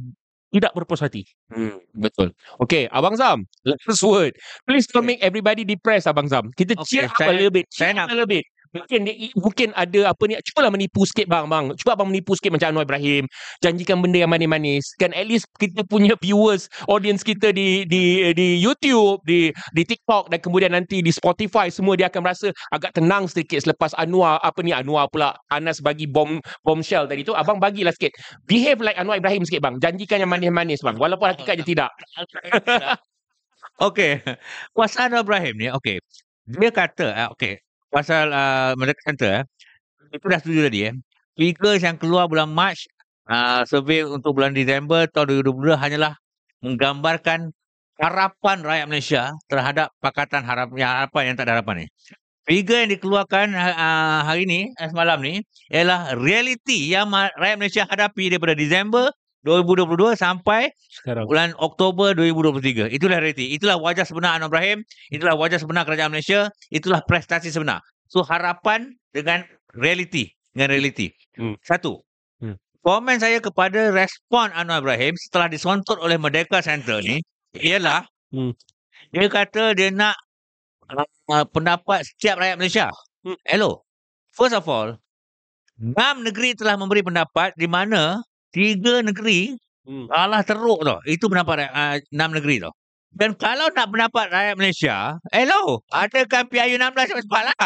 tidak berpuas hati. Hmm, betul. Okay, Abang Zam, last word. Please don't make everybody depressed, Abang Zam. Kita Okay, cheer up a little bit. Cheer up a little bit. Mungkin dia, mungkin ada apa ni cubalah menipu sikit bang bang. Cuba abang menipu sikit macam Anwar Ibrahim. Janjikan benda yang manis-manis. Kan at least kita punya viewers audience kita di di di YouTube di di TikTok dan kemudian nanti di Spotify semua dia akan merasa agak tenang sedikit selepas Anwar apa ni Anwar pula Anas bagi bom bombshell tadi tu. Abang bagilah sikit. Behave like Anwar Ibrahim sikit bang. Janjikan yang manis-manis bang. Walaupun hakikatnya tidak. Okey. Pasal Anwar Ibrahim ni, okey. Dia kata, uh, okey. Pasal uh, Merdeka Center, eh, itu dah setuju tadi. Eh. Figures yang keluar bulan Mac, uh, survey untuk bulan Disember tahun 2022 hanyalah menggambarkan harapan rakyat Malaysia terhadap Pakatan Harap, yang harapan yang tak ada harapan ni. Figure yang dikeluarkan uh, hari ni, eh, semalam ni, ialah realiti yang rakyat Malaysia hadapi daripada Disember 2022 sampai Sekarang. bulan Oktober 2023. Itulah realiti. Itulah wajah sebenar Anwar Ibrahim. Itulah wajah sebenar kerajaan Malaysia. Itulah prestasi sebenar. So harapan dengan realiti. Dengan realiti. Hmm. Satu. Hmm. Komen saya kepada respon Anwar Ibrahim setelah disontot oleh Merdeka Center ni ialah Hmm. dia kata dia nak uh, pendapat setiap rakyat Malaysia. Hmm. Hello. First of all, enam negeri telah memberi pendapat di mana tiga negeri Hmm. Alah teruk tau. Itu pendapat uh, enam negeri tau. Dan kalau nak pendapat rakyat Malaysia, hello, adakan PIU 16 cepat lah.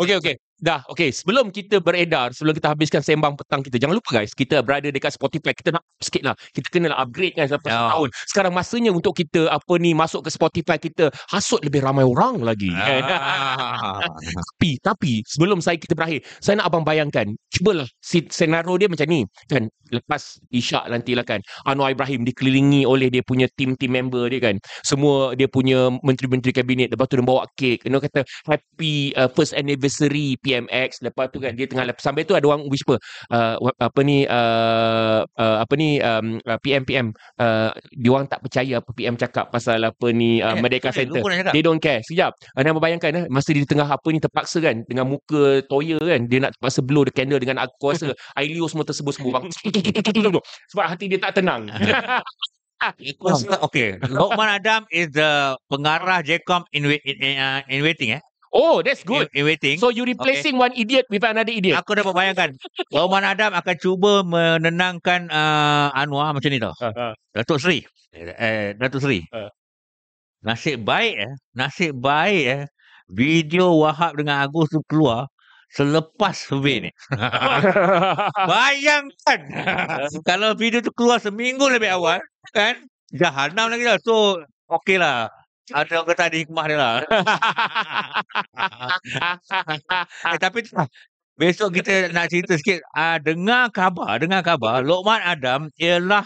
Okey okey. Dah, okey. Sebelum kita beredar, sebelum kita habiskan sembang petang kita, jangan lupa guys, kita berada dekat Spotify. Kita nak sikit lah. Kita kena nak upgrade kan sampai Ya. setahun. Sekarang masanya untuk kita apa ni masuk ke Spotify kita hasut lebih ramai orang lagi. kan? Ah. tapi tapi sebelum saya kita berakhir, saya nak abang bayangkan, cubalah senario dia macam ni kan. Lepas Isyak nantilah kan, Anwar Ibrahim dikelilingi oleh dia punya tim-tim member dia kan. Semua dia punya menteri-menteri kabinet. Lepas tu dia bawa kek. Dia kata happy uh, first anniversary PMX. Lepas tu kan dia tengah sampai tu ada orang whisper uh, apa ni uh, uh, apa ni um, uh, PM PM uh, dia orang tak percaya apa PM cakap pasal apa ni uh, Eh, Merdeka Center. They don't care. Sekejap. Anda membayangkan eh, masa dia tengah apa ni terpaksa kan dengan muka toya kan, dia nak terpaksa blow the candle dengan aku rasa Ailio semua tersebut-sebut bang. Sebab hati dia tak tenang. Okay, Lokman Adam is the pengarah JCOM in, wait, in, in, uh, in waiting eh. Oh, that's good. In, in waiting. So you replacing one idiot with another idiot. Aku dapat bayangkan Lokman Adam akan cuba menenangkan uh, Anwar macam ni tau. Ha, ha. Datuk Seri. Eh, Datuk Seri. Ha. Nasib baik eh. Nasib baik eh. Video Wahab dengan Agus tu keluar selepas survey ni. Bayangkan. kalau video tu keluar seminggu lebih awal. Kan? Jahanam lagi lah. So, okey lah. Ada orang kata ada hikmah dia lah. eh, tapi tu, besok kita nak cerita sikit. Uh, dengar khabar, dengar khabar. Lokman Adam ialah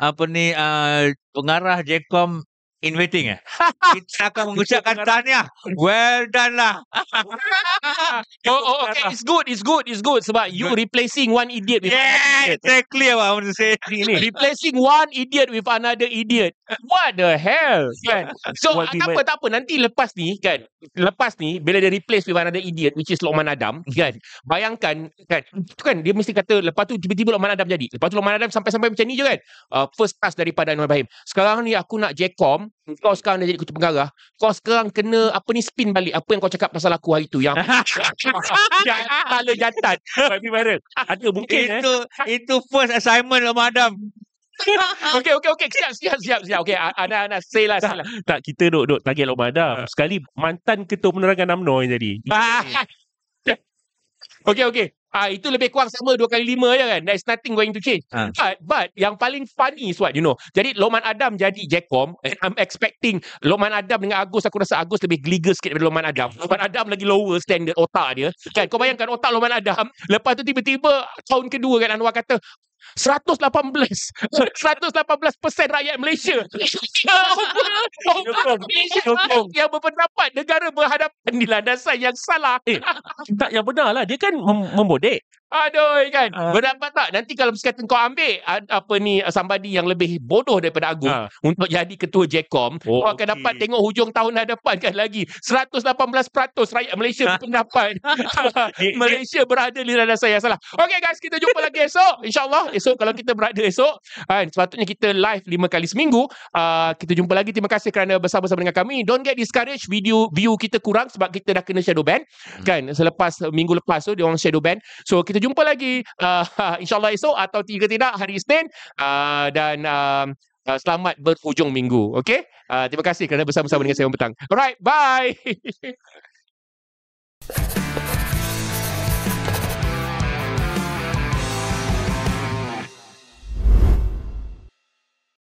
apa ni uh, pengarah JCOM in waiting eh. Kita akan mengucapkan tahniah. Well done lah. oh, oh, okay. It's good. It's good. It's good. Sebab you replacing one idiot with Yeah, another idiot. exactly what I want to say. Replacing one idiot with another idiot. What the hell? Kan? So, What we tak apa, tak apa. Nanti lepas ni, kan? Lepas ni, bila dia replace with another idiot, which is Lokman Adam, kan? Bayangkan, kan? Itu kan, dia mesti kata, lepas tu tiba-tiba Lokman Adam jadi. Lepas tu Lokman Adam sampai-sampai macam ni je kan? Uh, first class daripada Anwar Ibrahim. Sekarang ni aku nak Kau sekarang dah jadi ketua pengarah, kau sekarang kena, apa ni, spin balik. Apa yang kau cakap pasal aku hari tu. Yang kepala jantan. Tapi mana? Ada mungkin eh. itu itu first assignment Lokman Adam. Okey, okey, okey. Siap, siap, siap. siap. Okey, Ana, Ana, say lah, say lah. Tak kita duk duk target Lokman Adam. Sekali mantan ketua penerangan UMNO yang jadi. okay, okay. Ah, itu lebih kurang sama dua kali lima je kan. There's nothing going to change. Ah. But, but yang paling funny is what, you know. Jadi Lokman Adam jadi Jackom and I'm expecting Lokman Adam dengan Agus, aku rasa Agus lebih geliga sikit daripada Lokman Adam. Lokman Adam lagi lower standard otak dia. Kan, kau bayangkan otak Lokman Adam. Lepas tu tiba-tiba tahun kedua kan Anwar kata, 118 118% rakyat Malaysia. Yang berpendapat negara berhadapan di landasan yang salah. Tak yang benar lah. Dia kan mem- membodek. Aduh kan. Ah. Berdapat tak nanti kalau misalkan kau ambil apa ni uh, somebody yang lebih bodoh daripada Agung Ah. untuk jadi ketua JECOM, Oh, kau akan okey. dapat tengok hujung tahun hadapan kan lagi. 118% rakyat Malaysia berpendapat Dia- Malaysia berada di landas saya salah. Okay guys, kita jumpa lagi esok. InsyaAllah esok kalau kita berada esok, kan, sepatutnya kita live lima kali seminggu. Uh, kita jumpa lagi. Terima kasih kerana bersama-sama dengan kami. Don't get discouraged video view kita kurang sebab kita dah kena shadow ban. Kan, selepas minggu lepas tu dia orang shadow ban. So kita jumpa lagi uh, insyaAllah esok atau tiga tidak hari Isnin. Uh, dan uh, selamat berhujung minggu. Okay? Uh, terima kasih kerana bersama-sama dengan saya petang. Alright, bye.